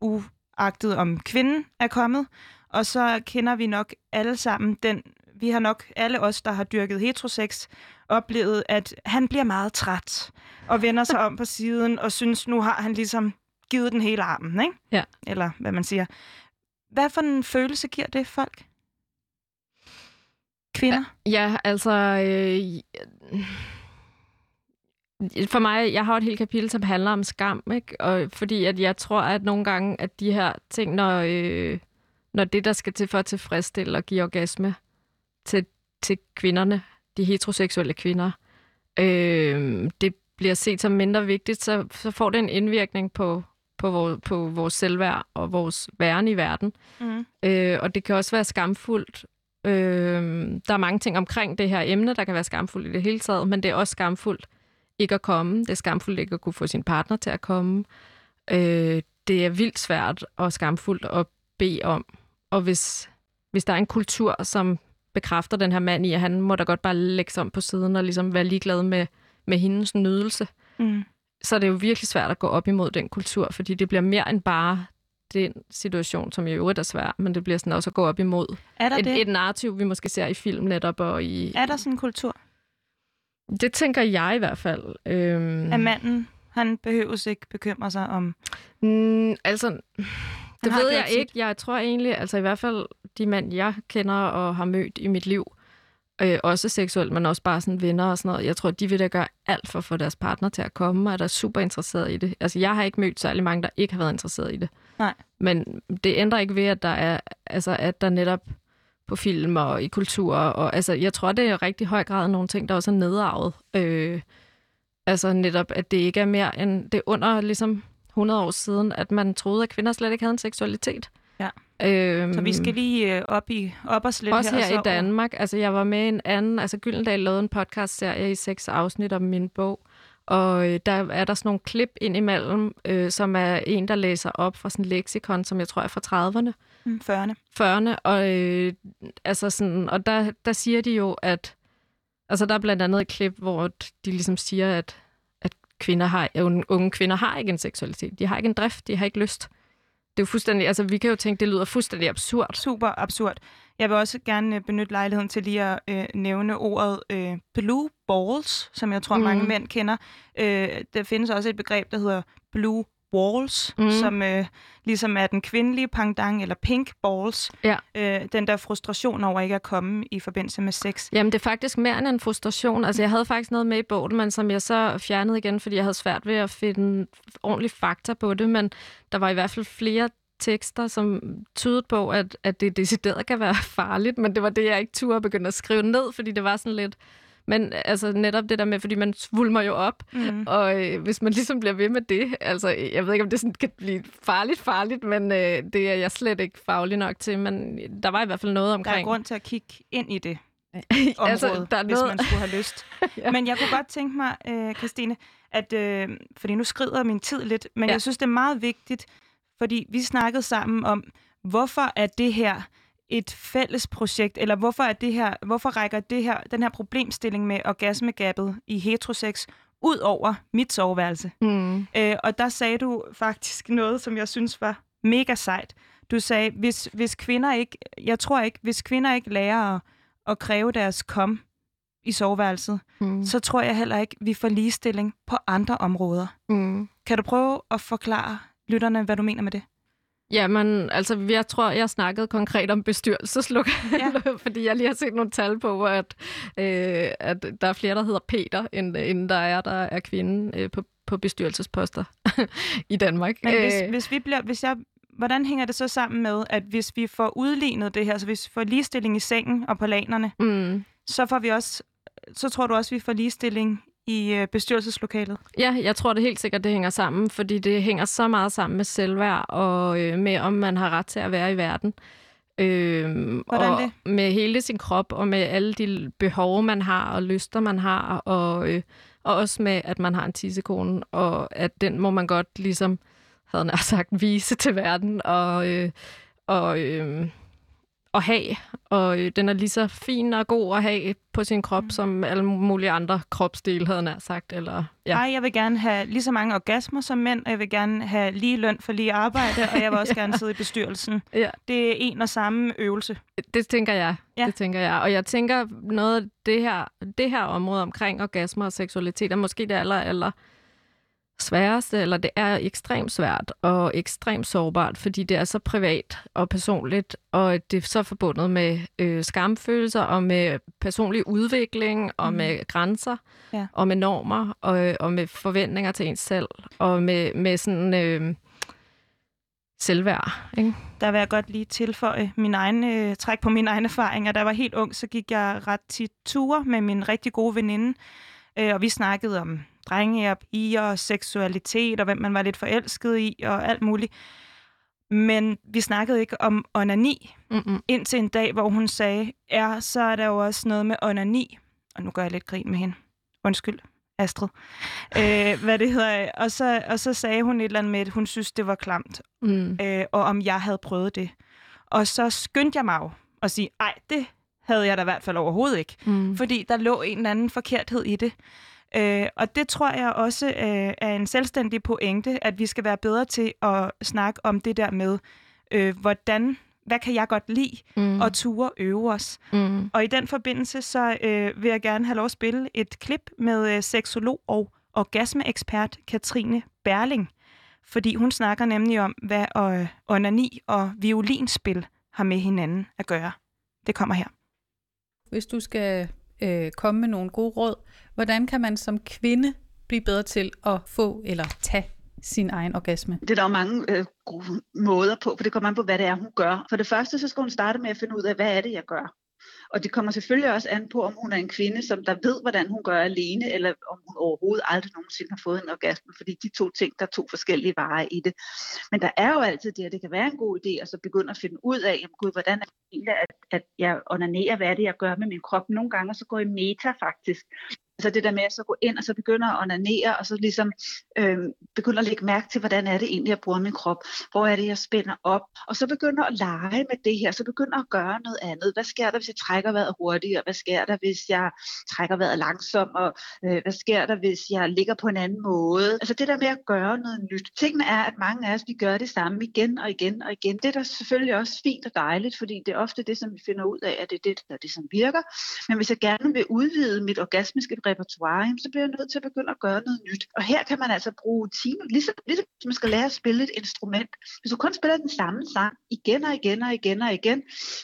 uagtet om kvinden er kommet, og så kender vi nok alle sammen den, vi har nok alle os, der har dyrket heterosex, oplevet, at han bliver meget træt og vender sig om på siden og synes, nu har han ligesom givet den hele armen, ikke? Ja. Eller hvad man siger. Hvad for en følelse giver det folk? Kvinder? Ja, altså... Øh, for mig, jeg har et helt kapitel, som handler om skam, ikke? Og fordi at jeg tror, at nogle gange, at de her ting, når, øh, når det, der skal til for at tilfredsstille og give orgasme til, til kvinderne, de heteroseksuelle kvinder, øh, det bliver set som mindre vigtigt, så, så får det en indvirkning på, på, vores, på vores selvværd og vores væren i verden. Mm. Øh, og det kan også være skamfuldt. Øh, der er mange ting omkring det her emne, der kan være skamfuldt i det hele taget, men det er også skamfuldt ikke at komme. Det er skamfuldt ikke at kunne få sin partner til at komme. Øh, det er vildt svært og skamfuldt at bede om. Og hvis, hvis der er en kultur, som bekræfter den her mand i, at han må da godt bare lægge sig om på siden og ligesom være ligeglad med, med hendes nydelse, Mm. så er det jo virkelig svært at gå op imod den kultur, fordi det bliver mere end bare den situation, som i øvrigt er svær, men det bliver sådan også at gå op imod Er der det? et, et narrativ, vi måske ser i film netop, og i... Er der sådan en kultur? Det tænker jeg i hvert fald. Øhm, At manden, han behøves ikke bekymre sig om... mm, altså, det ved jeg sit. ikke. Jeg tror egentlig, altså i hvert fald de mænd, jeg kender og har mødt i mit liv, øh, også seksuelt, men også bare sådan venner og sådan noget, jeg tror, de vil da gøre alt for at få deres partner til at komme, og er der super interesseret i det. Altså, jeg har ikke mødt særlig mange, der ikke har været interesseret i det. Nej. Men det ændrer ikke ved, at der er, altså, at der netop på film og i kultur, og altså, jeg tror, det er rigtig høj grad nogle ting, der også er nedarvet. Øh, altså netop, at det ikke er mere end, det er under ligesom 100 år siden, at man troede, at kvinder slet ikke havde en seksualitet. Ja. Øhm, Så vi skal lige øh, op, i, op os lidt også her. her, og så i Danmark. Altså, jeg var med en anden... Altså, Gyldendal lavede en podcast-serie i seks afsnit om min bog. Og øh, der er der sådan nogle klip ind imellem, øh, som er en, der læser op fra sådan en leksikon, som jeg tror er fra 30'erne, Mm, 40'erne. 40'erne. Og, øh, altså sådan, og der, der siger de jo, at... Altså, der er blandt andet et klip, hvor de ligesom siger, at, at kvinder har, unge, unge kvinder har ikke en seksualitet. De har ikke en drift, de har ikke lyst. Det er jo fuldstændig... Altså, vi kan jo tænke, det lyder fuldstændig absurd. Super absurd. Jeg vil også gerne øh, benytte lejligheden til lige at øh, nævne ordet øh, blue balls, som jeg tror Mm. mange mænd kender. Øh, der findes også et begreb, der hedder blue walls, Mm. som øh, ligesom er den kvindelige pendant, eller pink balls. Ja. Øh, den der frustration over ikke at komme i forbindelse med sex. Jamen, det er faktisk mere end en frustration. Altså, jeg havde faktisk noget med i bogen, men som jeg så fjernede igen, fordi jeg havde svært ved at finde ordentlig fakta på det, men der var i hvert fald flere tekster, som tydede på, at, at det decideret kan være farligt, men det var det, jeg ikke turde begynde at skrive ned, fordi det var sådan lidt... Men altså netop det der med, fordi man svulmer jo op, Mm. og øh, hvis man ligesom bliver ved med det, altså jeg ved ikke, om det sådan kan blive farligt, farligt, men øh, det er jeg slet ikke faglig nok til, men der var i hvert fald noget Der er omkring... grund til at kigge ind i det. område, altså, der er hvis noget... man skulle have lyst. ja. Men jeg kunne godt tænke mig, øh, Christine, at, øh, fordi nu skrider min tid lidt, men ja. jeg synes, det er meget vigtigt, fordi vi snakkede sammen om, hvorfor er det her et fælles projekt, eller hvorfor er det her, hvorfor rækker det her, den her problemstilling med orgasmegabet i heterosex ud over mit soveværelse? Mm. Øh, og der sagde du faktisk noget, som jeg synes var mega sejt. Du sagde, hvis, hvis kvinder ikke, jeg tror ikke, hvis kvinder ikke lærer at, at kræve deres kom i soveværelset, mm. så tror jeg heller ikke, vi får ligestilling på andre områder. Mm. Kan du prøve at forklare lytterne, hvad du mener med det? Jamen, altså, jeg tror, jeg snakkede konkret om bestyrelseslokaler, ja. fordi jeg lige har set nogle tal på, at, øh, at der er flere, der hedder Peter, end, end der er, der er kvinde øh, på, på bestyrelsesposter i Danmark. Men hvis, øh, hvis, vi bliver, hvis jeg hvordan hænger det så sammen med, at hvis vi får udlignet det her, så hvis vi får ligestilling i sengen og på lanerne, mm. så får vi også, så tror du også, vi får ligestilling i øh, bestyrelseslokalet? Ja, jeg tror det helt sikkert, det hænger sammen, fordi det hænger så meget sammen med selvværd og øh, med, om man har ret til at være i verden. Øh, og det? Med hele sin krop, og med alle de behov, man har, og lyster, man har, og, øh, og også med, at man har en tissekone, og at den må man godt ligesom, havde nær sagt, vise til verden, og, øh, og øh, at have, og øh, den er lige så fin og god at have på sin krop, mm. som alle mulige andre kropsdele, havde nær sagt. Eller, ja. Ej, jeg vil gerne have lige så mange orgasmer som mænd, og jeg vil gerne have lige løn for lige arbejde, og jeg vil også ja. gerne sidde i bestyrelsen. Ja. Det er en og samme øvelse. Det tænker jeg. Ja. Det tænker jeg. Og jeg tænker, noget af det her, det her område omkring orgasmer og seksualitet er måske det aller, aller sværeste, eller det er ekstremt svært og ekstremt sårbart, fordi det er så privat og personligt, og det er så forbundet med øh, skamfølelser og med personlig udvikling og mm. med grænser ja. og med normer og, og med forventninger til ens selv og med, med sådan øh, selvværd. Ikke? Der vil jeg godt lige tilføje min egen, øh, træk på mine egne erfaringer. Da jeg var helt ung, så gik jeg ret tit ture med min rigtig gode veninde, øh, og vi snakkede om drenge og piger og seksualitet og hvem man var lidt forelsket i og alt muligt. Men vi snakkede ikke om onani, Mm-mm. indtil en dag, hvor hun sagde, ja, så er der jo også noget med onani. Og nu gør jeg lidt grin med hende. Undskyld, Astrid. øh, hvad det hedder. Og så, og så sagde hun et eller andet med, at hun synes, det var klamt. Mm. Øh, og om jeg havde prøvet det. Og så skyndte jeg mig at sige, ej, det havde jeg da i hvert fald overhovedet ikke. Mm. Fordi der lå en eller anden forkerthed i det. Øh, og det tror jeg også øh, er en selvstændig pointe, at vi skal være bedre til at snakke om det der med, øh, hvordan, hvad kan jeg godt lide, mm. og ture øve os. Mm. Og i den forbindelse, så øh, vil jeg gerne have lov at spille et klip med øh, seksolog og orgasmeekspert Katrine Berling, fordi hun snakker nemlig om, hvad øh, onani og violinspil har med hinanden at gøre. Det kommer her. Hvis du skal øh, komme med nogle gode råd. Hvordan kan man som kvinde blive bedre til at få eller tage sin egen orgasme? Det er der jo mange øh, gode måder på, for det kommer an på, hvad det er, hun gør. For det første, så skal hun starte med at finde ud af, hvad er det, jeg gør? Og det kommer selvfølgelig også an på, om hun er en kvinde, som der ved, hvordan hun gør alene, eller om hun overhovedet aldrig nogensinde har fået en orgasme, fordi de to ting, der er to forskellige veje i det. Men der er jo altid det, at det kan være en god idé, at så begynde at finde ud af, jamen gud, hvordan er det at, at jeg onanerer, hvad er det, jeg gør med min krop. Nogle gange så går i meta faktisk, Altså det der med at så gå ind og så begynde at onanere, og så ligesom øh, begynde at lægge mærke til, hvordan er det egentlig, jeg bruger min krop? Hvor er det, jeg spænder op? Og så begynder at lege med det her, så begynder at gøre noget andet. Hvad sker der, hvis jeg trækker vejret hurtigere? Hvad sker der, hvis jeg trækker vejret langsomt? Og øh, hvad sker der, hvis jeg ligger på en anden måde? Altså det der med at gøre noget nyt. Tingene er, at mange af os, vi gør det samme igen og igen og igen. Det er da selvfølgelig også fint og dejligt, fordi det er ofte det, som vi finder ud af, at det er det, der er det, som virker. Men hvis jeg gerne vil udvide mit orgasmiske repertoire, så bliver jeg nødt til at begynde at gøre noget nyt. Og her kan man altså bruge timer, ligesom, ligesom man skal lære at spille et instrument. Hvis du kun spiller den samme sang igen og igen og igen og igen,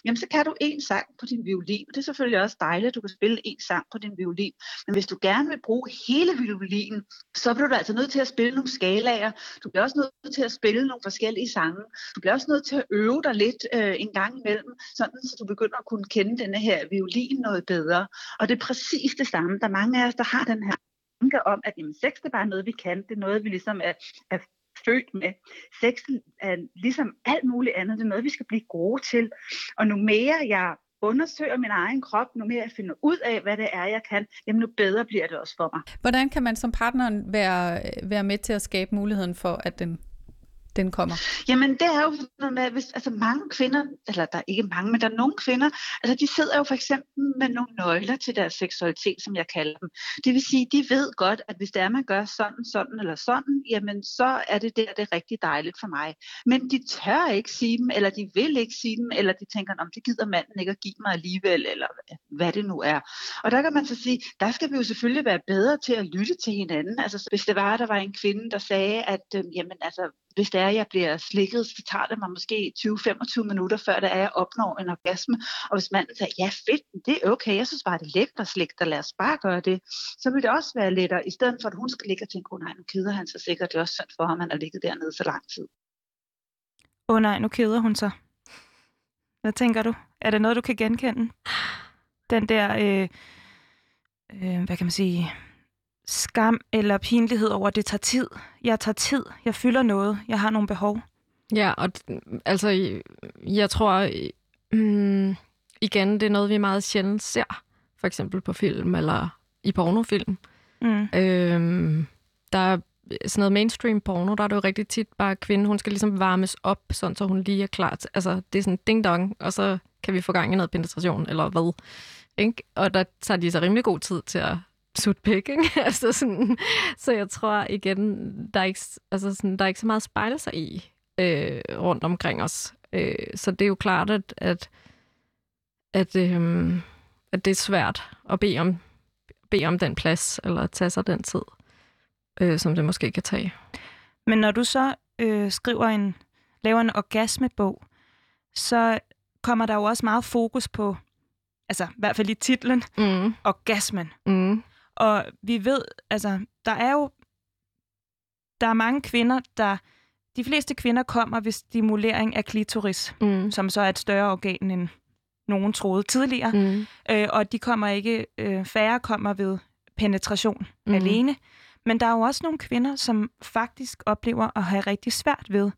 jamen så kan du en sang på din violin. Det er selvfølgelig også dejligt, at du kan spille en sang på din violin. Men hvis du gerne vil bruge hele violinen, så bliver du altså nødt til at spille nogle skalaer. Du bliver også nødt til at spille nogle forskellige sange. Du bliver også nødt til at øve dig lidt øh, en gang imellem, sådan så du begynder at kunne kende denne her violin noget bedre. Og det er præcis det samme. Der er mange af os, der har den her tanke om, at jamen, sex det er bare noget, vi kan. Det er noget, vi ligesom er, er født med. Sex er ligesom alt muligt andet. Det er noget, vi skal blive gode til. Og nu mere jeg undersøger min egen krop, nu mere jeg finder ud af, hvad det er, jeg kan, jamen nu bedre bliver det også for mig. Hvordan kan man som partner være, være med til at skabe muligheden for, at den den kommer? Jamen det er jo noget med, hvis altså mange kvinder, eller der er ikke mange, men der er nogle kvinder, altså de sidder jo for eksempel med nogle nøgler til deres seksualitet, som jeg kalder dem. Det vil sige, de ved godt, at hvis det er, man gør sådan, sådan eller sådan, jamen så er det der, det er rigtig dejligt for mig. Men de tør ikke sige dem, eller de vil ikke sige dem, eller de tænker, om det gider manden ikke at give mig alligevel, eller hvad det nu er. Og der kan man så sige, der skal vi jo selvfølgelig være bedre til at lytte til hinanden. Altså hvis det var, der var en kvinde, der sagde, at øh, jamen altså, hvis det er, at jeg bliver slikket, så tager det mig måske 20-25 minutter, før det er, at jeg opnår en orgasme. Og hvis manden siger, ja fedt, det er okay, jeg synes bare, det er lækkert at slikke dig, lad os bare gøre det, så vil det også være lettere, i stedet for at hun skal ligge og tænke, oh, nej, nu keder han sig sikkert, det er også synd for ham, han har ligget dernede så lang tid. Åh oh, nej, nu keder hun sig. Hvad tænker du? Er det noget, du kan genkende? Den der, øh, øh, hvad kan man sige, skam eller pinlighed over, at det tager tid. Jeg tager tid. Jeg fylder noget. Jeg har nogle behov. Ja, og altså, jeg tror, mm, igen, det er noget, vi meget sjældent ser. For eksempel på film eller i pornofilm. Mm. Øhm, der er sådan noget mainstream porno, der er det jo rigtig tit bare kvinde, hun skal ligesom varmes op, sådan så hun lige er klar til, altså det er sådan ding dong, og så kan vi få gang i noget penetration, eller hvad. Ikke? Og der tager de så rimelig god tid til at sut pik, ikke? altså sådan, så jeg tror igen, der er ikke, altså sådan, der er ikke så meget at spejle sig i øh, rundt omkring os. Øh, så det er jo klart, at, at, at, øh, at det er svært at bede om, bede om den plads, eller tage sig den tid, øh, som det måske kan tage. Men når du så øh, skriver en, laver en orgasmebog, så kommer der jo også meget fokus på, altså i hvert fald i titlen, mm. orgasmen. Mm. Og vi ved, altså, der er jo der er mange kvinder, der... De fleste kvinder kommer ved stimulering af klitoris, mm. som så er et større organ, end nogen troede tidligere. Mm. Øh, og de kommer ikke... Øh, færre kommer ved penetration mm. alene. Men der er jo også nogle kvinder, som faktisk oplever at have rigtig svært ved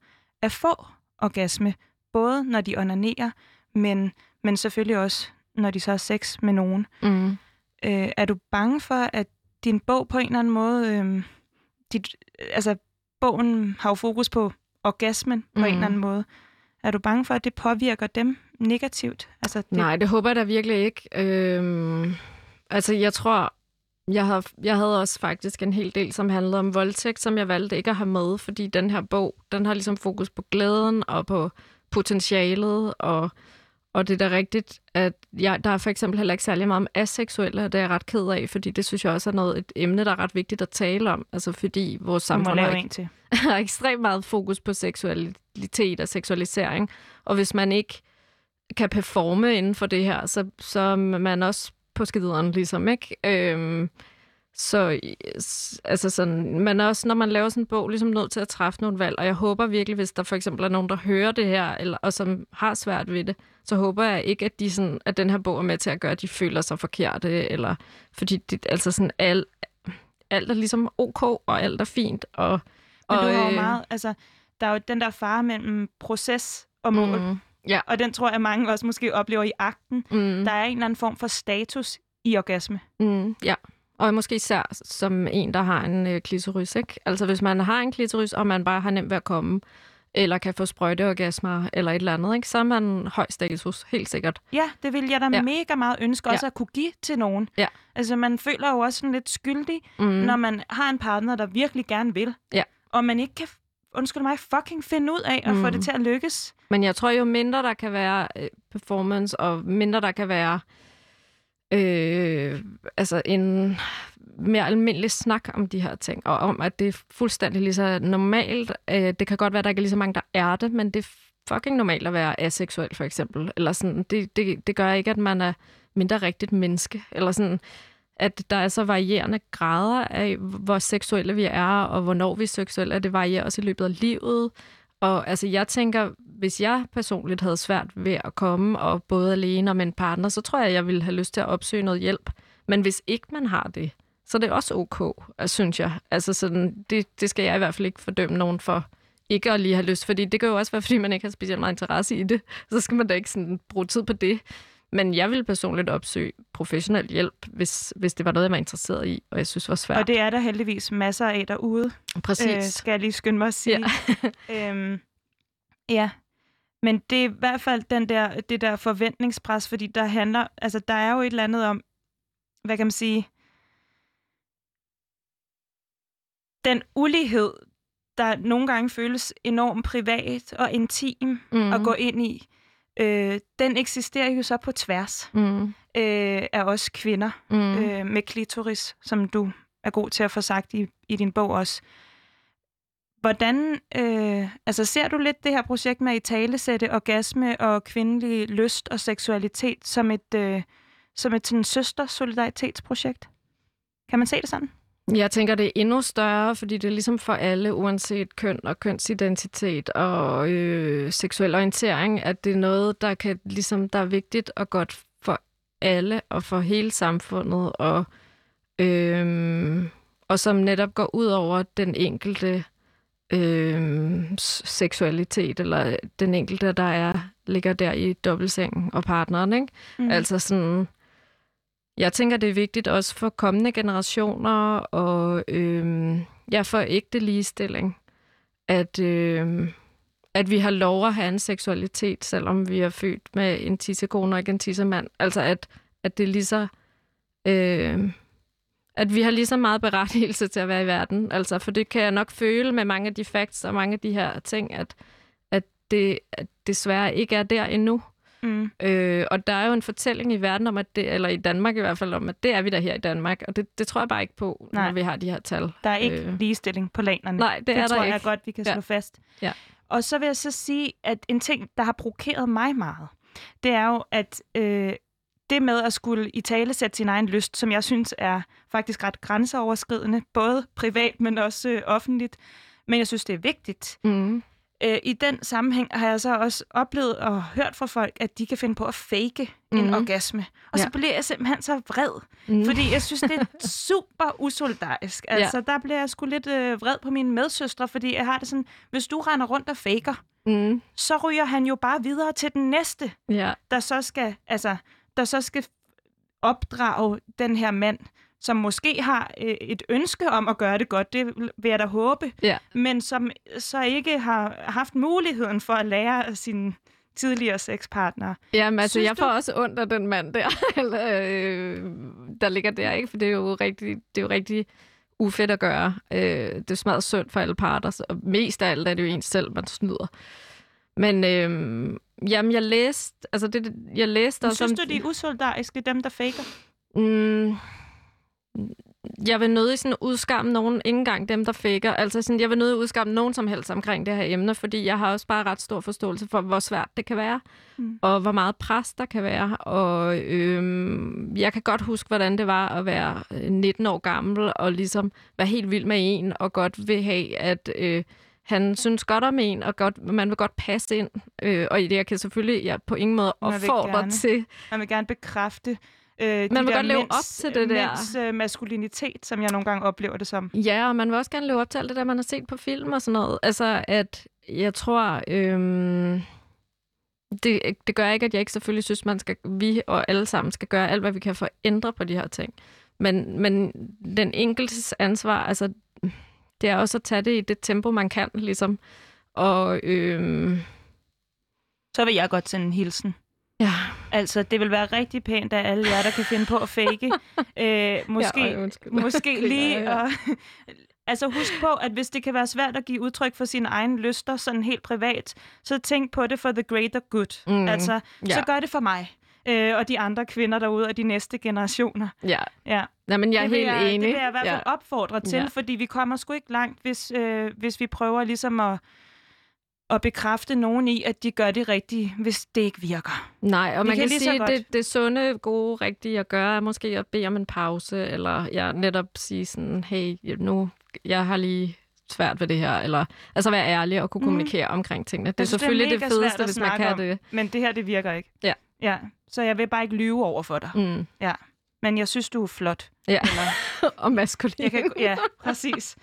at få orgasme, både når de onanerer, men, men selvfølgelig også, når de så har sex med nogen. Mm. Øh, er du bange for, at din bog på en eller anden måde... Øh, dit, altså, bogen har jo fokus på orgasmen på mm. en eller anden måde. Er du bange for, at det påvirker dem negativt? Altså, det... Nej, det håber jeg da virkelig ikke. Øhm, altså, jeg tror, jeg, har, jeg havde også faktisk en hel del, som handlede om voldtægt, som jeg valgte ikke at have med, fordi den her bog, den har ligesom fokus på glæden og på potentialet og og det er da rigtigt, at jeg, der er for eksempel heller ikke særlig meget om aseksuelle, og det er jeg ret ked af, fordi det synes jeg også er noget, et emne, der er ret vigtigt at tale om. Altså fordi vores samfund har, en til. har ekstremt meget fokus på seksualitet og seksualisering. Og hvis man ikke kan performe inden for det her, så, så er man også på skideren, ligesom, ikke? Øhm, så altså sådan, man er også, når man laver sådan en bog, ligesom nødt til at træffe nogle valg. Og jeg håber virkelig, hvis der for eksempel er nogen, der hører det her, eller, og som har svært ved det, så håber jeg ikke, at, de sådan, at den her bog er med til at gøre, at de føler sig forkerte. Eller, fordi det, altså sådan, al, alt er ligesom ok, og alt er fint. Og, Men du har jo øh, meget, altså, der er jo den der fare mellem proces og mål. Mm, ja. Og den tror jeg, mange også måske oplever i akten. Mm. Der er en eller anden form for status i orgasme. Mm, ja. Og måske især som en, der har en øh, klitoris, ikke? Altså hvis man har en klitoris, og man bare har nemt ved at komme, eller kan få sprøjteorgasmer, eller et eller andet, ikke? så er man høj status, helt sikkert. Ja, det vil jeg da ja. mega meget ønske også ja. at kunne give til nogen. Ja. Altså man føler jo også sådan lidt skyldig, mm. når man har en partner, der virkelig gerne vil, ja. og man ikke kan undskyld mig, fucking finde ud af at mm. få det til at lykkes. Men jeg tror jo mindre der kan være øh, performance, og mindre der kan være øh, altså en mere almindelig snak om de her ting, og om, at det er fuldstændig lige så normalt. Øh, det kan godt være, at der ikke er lige så mange, der er det, men det er fucking normalt at være aseksuel, for eksempel. Eller sådan, det, det, det gør ikke, at man er mindre rigtigt menneske. Eller sådan, at der er så varierende grader af, hvor seksuelle vi er, og hvornår vi er seksuelle, at det varierer også i løbet af livet. Og altså, jeg tænker, hvis jeg personligt havde svært ved at komme, og både alene og med en partner, så tror jeg, jeg ville have lyst til at opsøge noget hjælp. Men hvis ikke man har det, så er det også ok, øh, synes jeg. Altså sådan, det, det skal jeg i hvert fald ikke fordømme nogen for ikke at lige have lyst, fordi det kan jo også være, fordi man ikke har specielt meget interesse i det. Så skal man da ikke sådan bruge tid på det. Men jeg ville personligt opsøge professionel hjælp, hvis, hvis det var noget, jeg var interesseret i, og jeg synes var svært. Og det er der heldigvis masser af derude, Præcis. øh, skal jeg lige skynde mig at sige. Ja. øhm, ja. Men det er i hvert fald den der, det der forventningspres, fordi der handler, altså der er jo et eller andet om, hvad kan man sige, den ulighed, der nogle gange føles enormt privat og intim mm. at gå ind i, øh, den eksisterer jo så på tværs mm. øh, af os kvinder Mm. øh, med klitoris, som du er god til at få sagt i, i din bog også. Hvordan, øh, altså ser du lidt det her projekt med at i talesætte orgasme og kvindelig lyst og seksualitet som et, øh, som et sådan søster-solidaritetsprojekt? Kan man se det sådan? Jeg tænker, det er endnu større, fordi det er ligesom for alle, uanset køn og kønsidentitet og øh, seksuel orientering, at det er noget, der kan ligesom der er vigtigt og godt for alle og for hele samfundet, og, øh, og som netop går ud over den enkelte øh, seksualitet, eller den enkelte, der er ligger der i dobbeltsengen og partneren, ikke? Mm. Altså sådan, jeg tænker, det er vigtigt også for kommende generationer og øh, ja, for ægte ligestilling, at, øh, at vi har lov at have en seksualitet, selvom vi er født med en tissekone og ikke en tissemand. Altså, at, at det er lige så... Øh, at vi har lige så meget berettigelse til at være i verden. Altså, for det kan jeg nok føle med mange af de facts og mange af de her ting, at, at det at desværre ikke er der endnu. Mm. Øh, og der er jo en fortælling i verden om, at det, eller i Danmark i hvert fald, om, at det er vi der her i Danmark. Og det, det tror jeg bare ikke på, Nej. når vi har de her tal. Der er ikke Øh. ligestilling på lanerne. Nej, det, det er tror der jeg ikke. godt, vi kan Ja. slå fast. Ja. Og så vil jeg så sige, at en ting, der har provokeret mig meget, det er jo, at øh, det med at skulle i tale sætte sin egen lyst, som jeg synes er faktisk ret grænseoverskridende, både privat, men også øh, offentligt, men jeg synes, det er vigtigt. Mm. Øh, I den sammenhæng har jeg så også oplevet og hørt fra folk, at de kan finde på at fake mm. en Mhm. orgasme. Og så Ja. bliver jeg simpelthen så vred, Mm. fordi jeg synes, det er super usolidarisk. Altså, der bliver jeg sgu lidt øh, vred på mine medsøstre, fordi jeg har det sådan, hvis du render rundt og faker, Mm. så ryger han jo bare videre til den næste, Ja. der så skal, altså, der så skal opdrage den her mand, som måske har øh, et ønske om at gøre det godt, det vil jeg da håbe, Ja. men som så ikke har haft muligheden for at lære af sine tidligere sexpartnere. Jamen, altså, Synes jeg får du- også ondt af den mand der, eller, øh, der ligger der, ikke? For det er jo rigtig, det er jo rigtig ufedt at gøre. Øh, det er smadret synd for alle parter, og mest af alt er det jo ens selv, man snyder. Men øh, jamen, jeg læste, altså det, jeg læste Men synes om... du, de er usolidariske, dem der faker? Mm, jeg vil nødig sådan udskamme nogen, ikke engang dem, der faker. Altså sådan, jeg vil nødig udskamme nogen som helst omkring det her emne, fordi jeg har også bare ret stor forståelse for, hvor svært det kan være, Mm. og hvor meget pres der kan være. Og øhm, jeg kan godt huske, hvordan det var at være øh, 19 år gammel, og ligesom være helt vild med en, og godt vil have, at... Øh, han synes godt om en, og godt, man vil godt passe ind. Øh, og det jeg kan selvfølgelig jeg på ingen måde Man opfordre gerne. til, Man vil gerne bekræfte øh, de Man vil der godt leve mænds, op til det der. mænds, øh, maskulinitet, som jeg nogle gange oplever det som. Ja, og man vil også gerne leve op til alt det der, man har set på film og sådan noget. Altså, at jeg tror... Øhm, det, det gør ikke, at jeg ikke selvfølgelig synes, man skal, vi og alle sammen skal gøre alt, hvad vi kan for at ændre på de her ting. Men, men den enkeltes ansvar, altså, det er også at tage det i det tempo, man kan, ligesom. Og øhm, Så vil jeg godt sende en hilsen. Ja, Altså, det vil være rigtig pænt af alle jer, der kan finde på at fake. øh, måske, Ja, øj, måske lige jeg. at... Altså husk på, at hvis det kan være svært at give udtryk for sine egne lyster, sådan helt privat, så tænk på det for the greater good. Mm, Altså, ja. så gør det for mig øh, og de andre kvinder derude og de næste generationer. ja. Ja. Nej, men jeg er det helt jeg, enig. Det vil jeg i hvert fald ja. opfordre til, Ja. fordi vi kommer sgu ikke langt, hvis, øh, hvis vi prøver ligesom at, at bekræfte nogen i, at de gør det rigtige, hvis det ikke virker. Nej, og Vi man kan kan, sige, at det, det sunde, gode, rigtige at gøre er måske at bede om en pause, eller ja, netop sige sådan, hey, nu, jeg har lige svært ved det her, eller altså være ærlig og kunne Mhm. kommunikere omkring tingene. Det er Jeg synes, det er selvfølgelig det, fedeste, hvis man kan om. det. Men det her, det virker ikke. Ja. Ja, så jeg vil bare ikke lyve over for dig. Mm. Men jeg synes, du er flot. Ja, Eller, og maskulin. jeg kan, ja, præcis.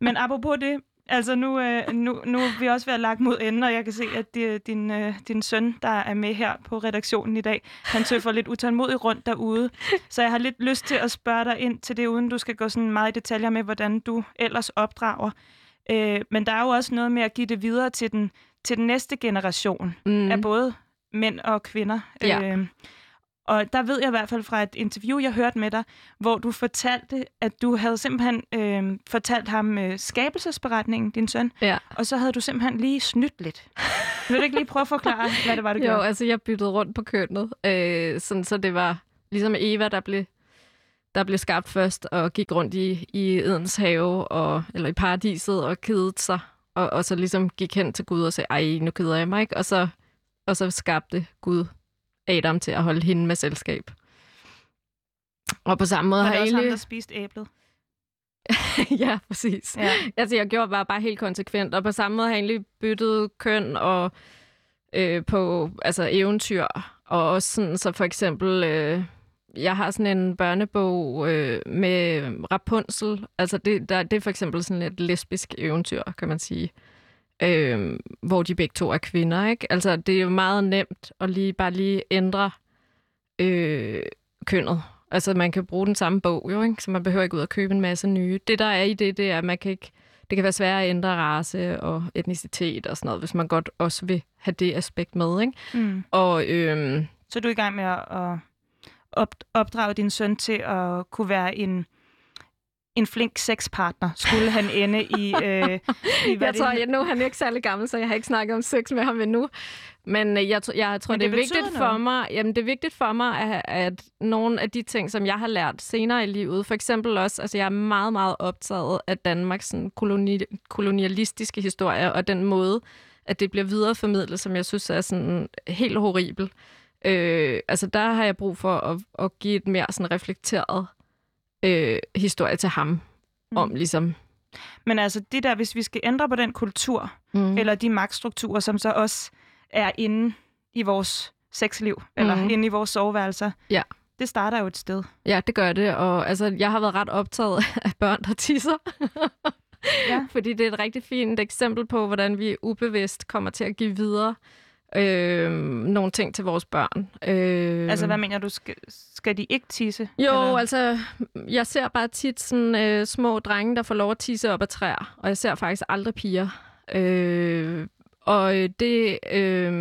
Men apropos det, altså nu, øh, nu, nu er vi også ved at lagt mod enden, og jeg kan se, at det, din, øh, din søn, der er med her på redaktionen i dag, han tøffer lidt utålmodigt rundt derude. Så jeg har lidt lyst til at spørge dig ind til det, uden du skal gå sådan meget i detaljer med, hvordan du ellers opdrager. Øh, men der er jo også noget med at give det videre til den, til den næste generation mm. af både mænd og kvinder. Ja. Øh, og der ved jeg i hvert fald fra et interview, jeg hørte med dig, hvor du fortalte, at du havde simpelthen øh, fortalt ham øh, skabelsesberetningen, din søn, Ja. og så havde du simpelthen lige snydt lidt. Vil du ikke lige prøve at forklare, hvad det var, du Jo, gjorde? altså jeg byttede rundt på kønnet, øh, sådan, så det var ligesom Eva, der blev, der blev skabt først og gik rundt i, i Edens have, og, eller i paradiset og kedede sig, og, og så ligesom gik hen til Gud og sagde, ej, nu keder jeg mig ikke, og så, og så skabte Gud Adam til at holde hende med selskab. Og på samme måde Var har det jeg også ham, der spiste æblet? ja, præcis. Ja. Altså, jeg gjorde bare, bare helt konsekvent, og på samme måde har jeg egentlig byttet køn og øh, på altså, eventyr, og også sådan, så for eksempel, øh, jeg har sådan en børnebog øh, med Rapunzel, altså det, der, det er for eksempel sådan et lesbisk eventyr, kan man sige, øh, hvor de begge to er kvinder, ikke? Altså, det er jo meget nemt at lige bare lige ændre øh, kønnet. Altså, man kan bruge den samme bog, jo, ikke? Så man behøver ikke ud og købe en masse nye. Det, der er i det, det er, at man kan ikke... Det kan være svært at ændre race og etnicitet og sådan noget, hvis man godt også vil have det aspekt med, ikke? Mm. Og øhm, Så du er i gang med at at op, opdrage din søn til at kunne være en, en flink sexpartner, skulle han ende i... Øh, i hvad jeg tror, jeg, nu er han ikke særlig gammel, så jeg har ikke snakket om sex med ham endnu. Men øh, jeg, jeg tror, Men det, det er vigtigt betyder for noget. mig, jamen, det er vigtigt for mig, at, at nogle af de ting, som jeg har lært senere i livet, for eksempel også, altså jeg er meget, meget optaget af Danmarks sådan, koloni, kolonialistiske historie, og den måde, at det bliver videreformidlet, som jeg synes er sådan helt horribel. Øh, altså der har jeg brug for at, at give et mere sådan reflekteret øh, historie til ham, mm. om ligesom... Men altså, det der, hvis vi skal ændre på den kultur, Mm. mm. eller de magtstrukturer, som så også er inde i vores sexliv, eller Mhm. inde i vores soveværelser, Ja. det starter jo et sted. Ja, det gør det, og altså, jeg har været ret optaget af børn, der tisser. Ja. Fordi det er et rigtig fint eksempel på, hvordan vi ubevidst kommer til at give videre øh, nogle ting til vores børn. Øh, Altså, hvad mener du? Skal, skal de ikke tisse? Jo, eller? altså, jeg ser bare tit sådan øh, små drenge, der får lov at tisse op ad træer, og jeg ser faktisk aldrig piger. Øh, og øh, det... Øh,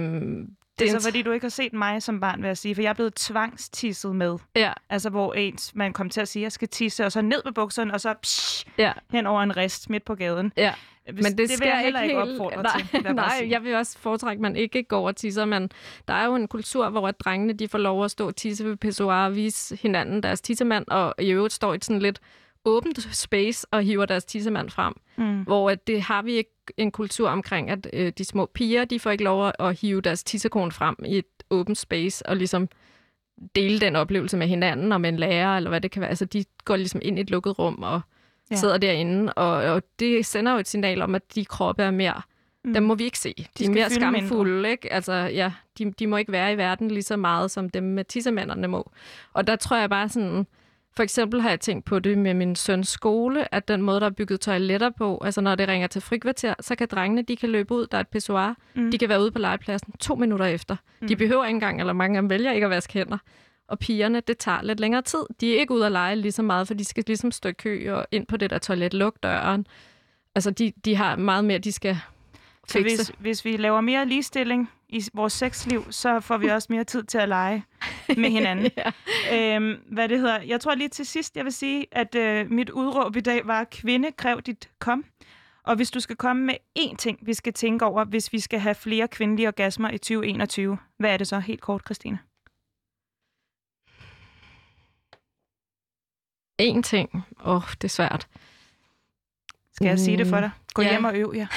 Det er så, fordi du ikke har set mig som barn, vil jeg sige, for jeg er blevet tvangstisset med. Ja, Altså, hvor ens, man kom til at sige, at jeg skal tisse, og så ned med bukserne, og så psh, ja, hen over en rist midt på gaden. ja. Hvis, Men det, det skal jeg heller ikke helt... opfordre nej, til. jeg nej, sige. jeg vil også foretrække, at man ikke går og tisser, men der er jo en kultur, hvor at drengene de får lov at stå og tisse ved pissoir og vise hinanden deres tissemand, og i øvrigt står i sådan lidt åbent space og hiver deres tissemand frem. Mm. Hvor at det har vi ikke en kultur omkring, at øh, de små piger, de får ikke lov at, at hive deres tissekone frem i et åbent space og ligesom dele den oplevelse med hinanden og med en lærer, eller hvad det kan være. Altså, de går ligesom ind i et lukket rum og Ja. sidder derinde, og, og det sender jo et signal om, at de kroppe er mere Mm. dem må vi ikke se. De, de er mere fylde mindre. skamfulde, ikke? Altså, ja, de, de må ikke være i verden lige så meget, som dem med tissemænderne må. Og der tror jeg bare sådan... For eksempel har jeg tænkt på det med min søns skole, at den måde, der er bygget toiletter på, altså når det ringer til frikvarter, så kan drengene, de kan løbe ud, der er et pissoir, mm. de kan være ude på legepladsen to minutter efter. Mm. De behøver ikke engang, eller mange af dem vælger ikke at vaske hænder. Og pigerne, det tager lidt længere tid. De er ikke ude at lege lige så meget, for de skal ligesom stå i kø og ind på det der toilet, lukke døren. Altså, de, de har meget mere, de skal Så fikse. hvis, hvis vi laver mere ligestilling i vores sexliv, så får vi også mere tid til at lege med hinanden. ja. øhm, hvad det hedder. Jeg tror lige til sidst, jeg vil sige, at øh, mit udråb i dag var, kvinde, kræv dit kom. Og hvis du skal komme med én ting, vi skal tænke over, hvis vi skal have flere kvindelige orgasmer i 2021, hvad er det så helt kort, Christine? En ting. Åh, oh, det er svært. Skal jeg sige det for dig? Gå Ja. hjem og øv jer.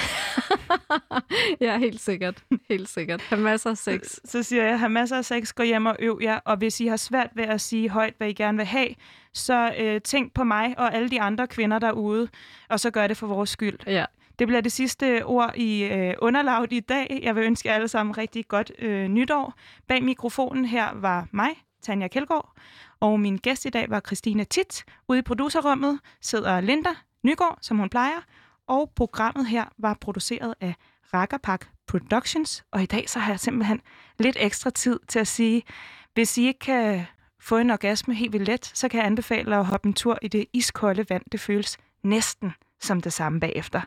ja, helt sikkert. Helt sikkert. Have masser af sex. Så siger jeg, have masser af sex, gå hjem og øv jer. Og hvis I har svært ved at sige højt, hvad I gerne vil have, så øh, tænk på mig og alle de andre kvinder derude, og så gør det for vores skyld. Ja. Det bliver det sidste ord i øh, underlaget i dag. Jeg vil ønske jer alle sammen rigtig godt øh, nytår. Bag mikrofonen her var mig, Tanja Kjeldgaard, og min gæst i dag var Christina Tit. Ude i producerrummet sidder Linda Nygaard, som hun plejer, Og programmet her var produceret af Rakkerpak Productions, og i dag så har jeg simpelthen lidt ekstra tid til at sige, hvis I ikke kan få en orgasme helt vildt let, så kan jeg anbefale at hoppe en tur i det iskolde vand. Det føles næsten som det samme bagefter.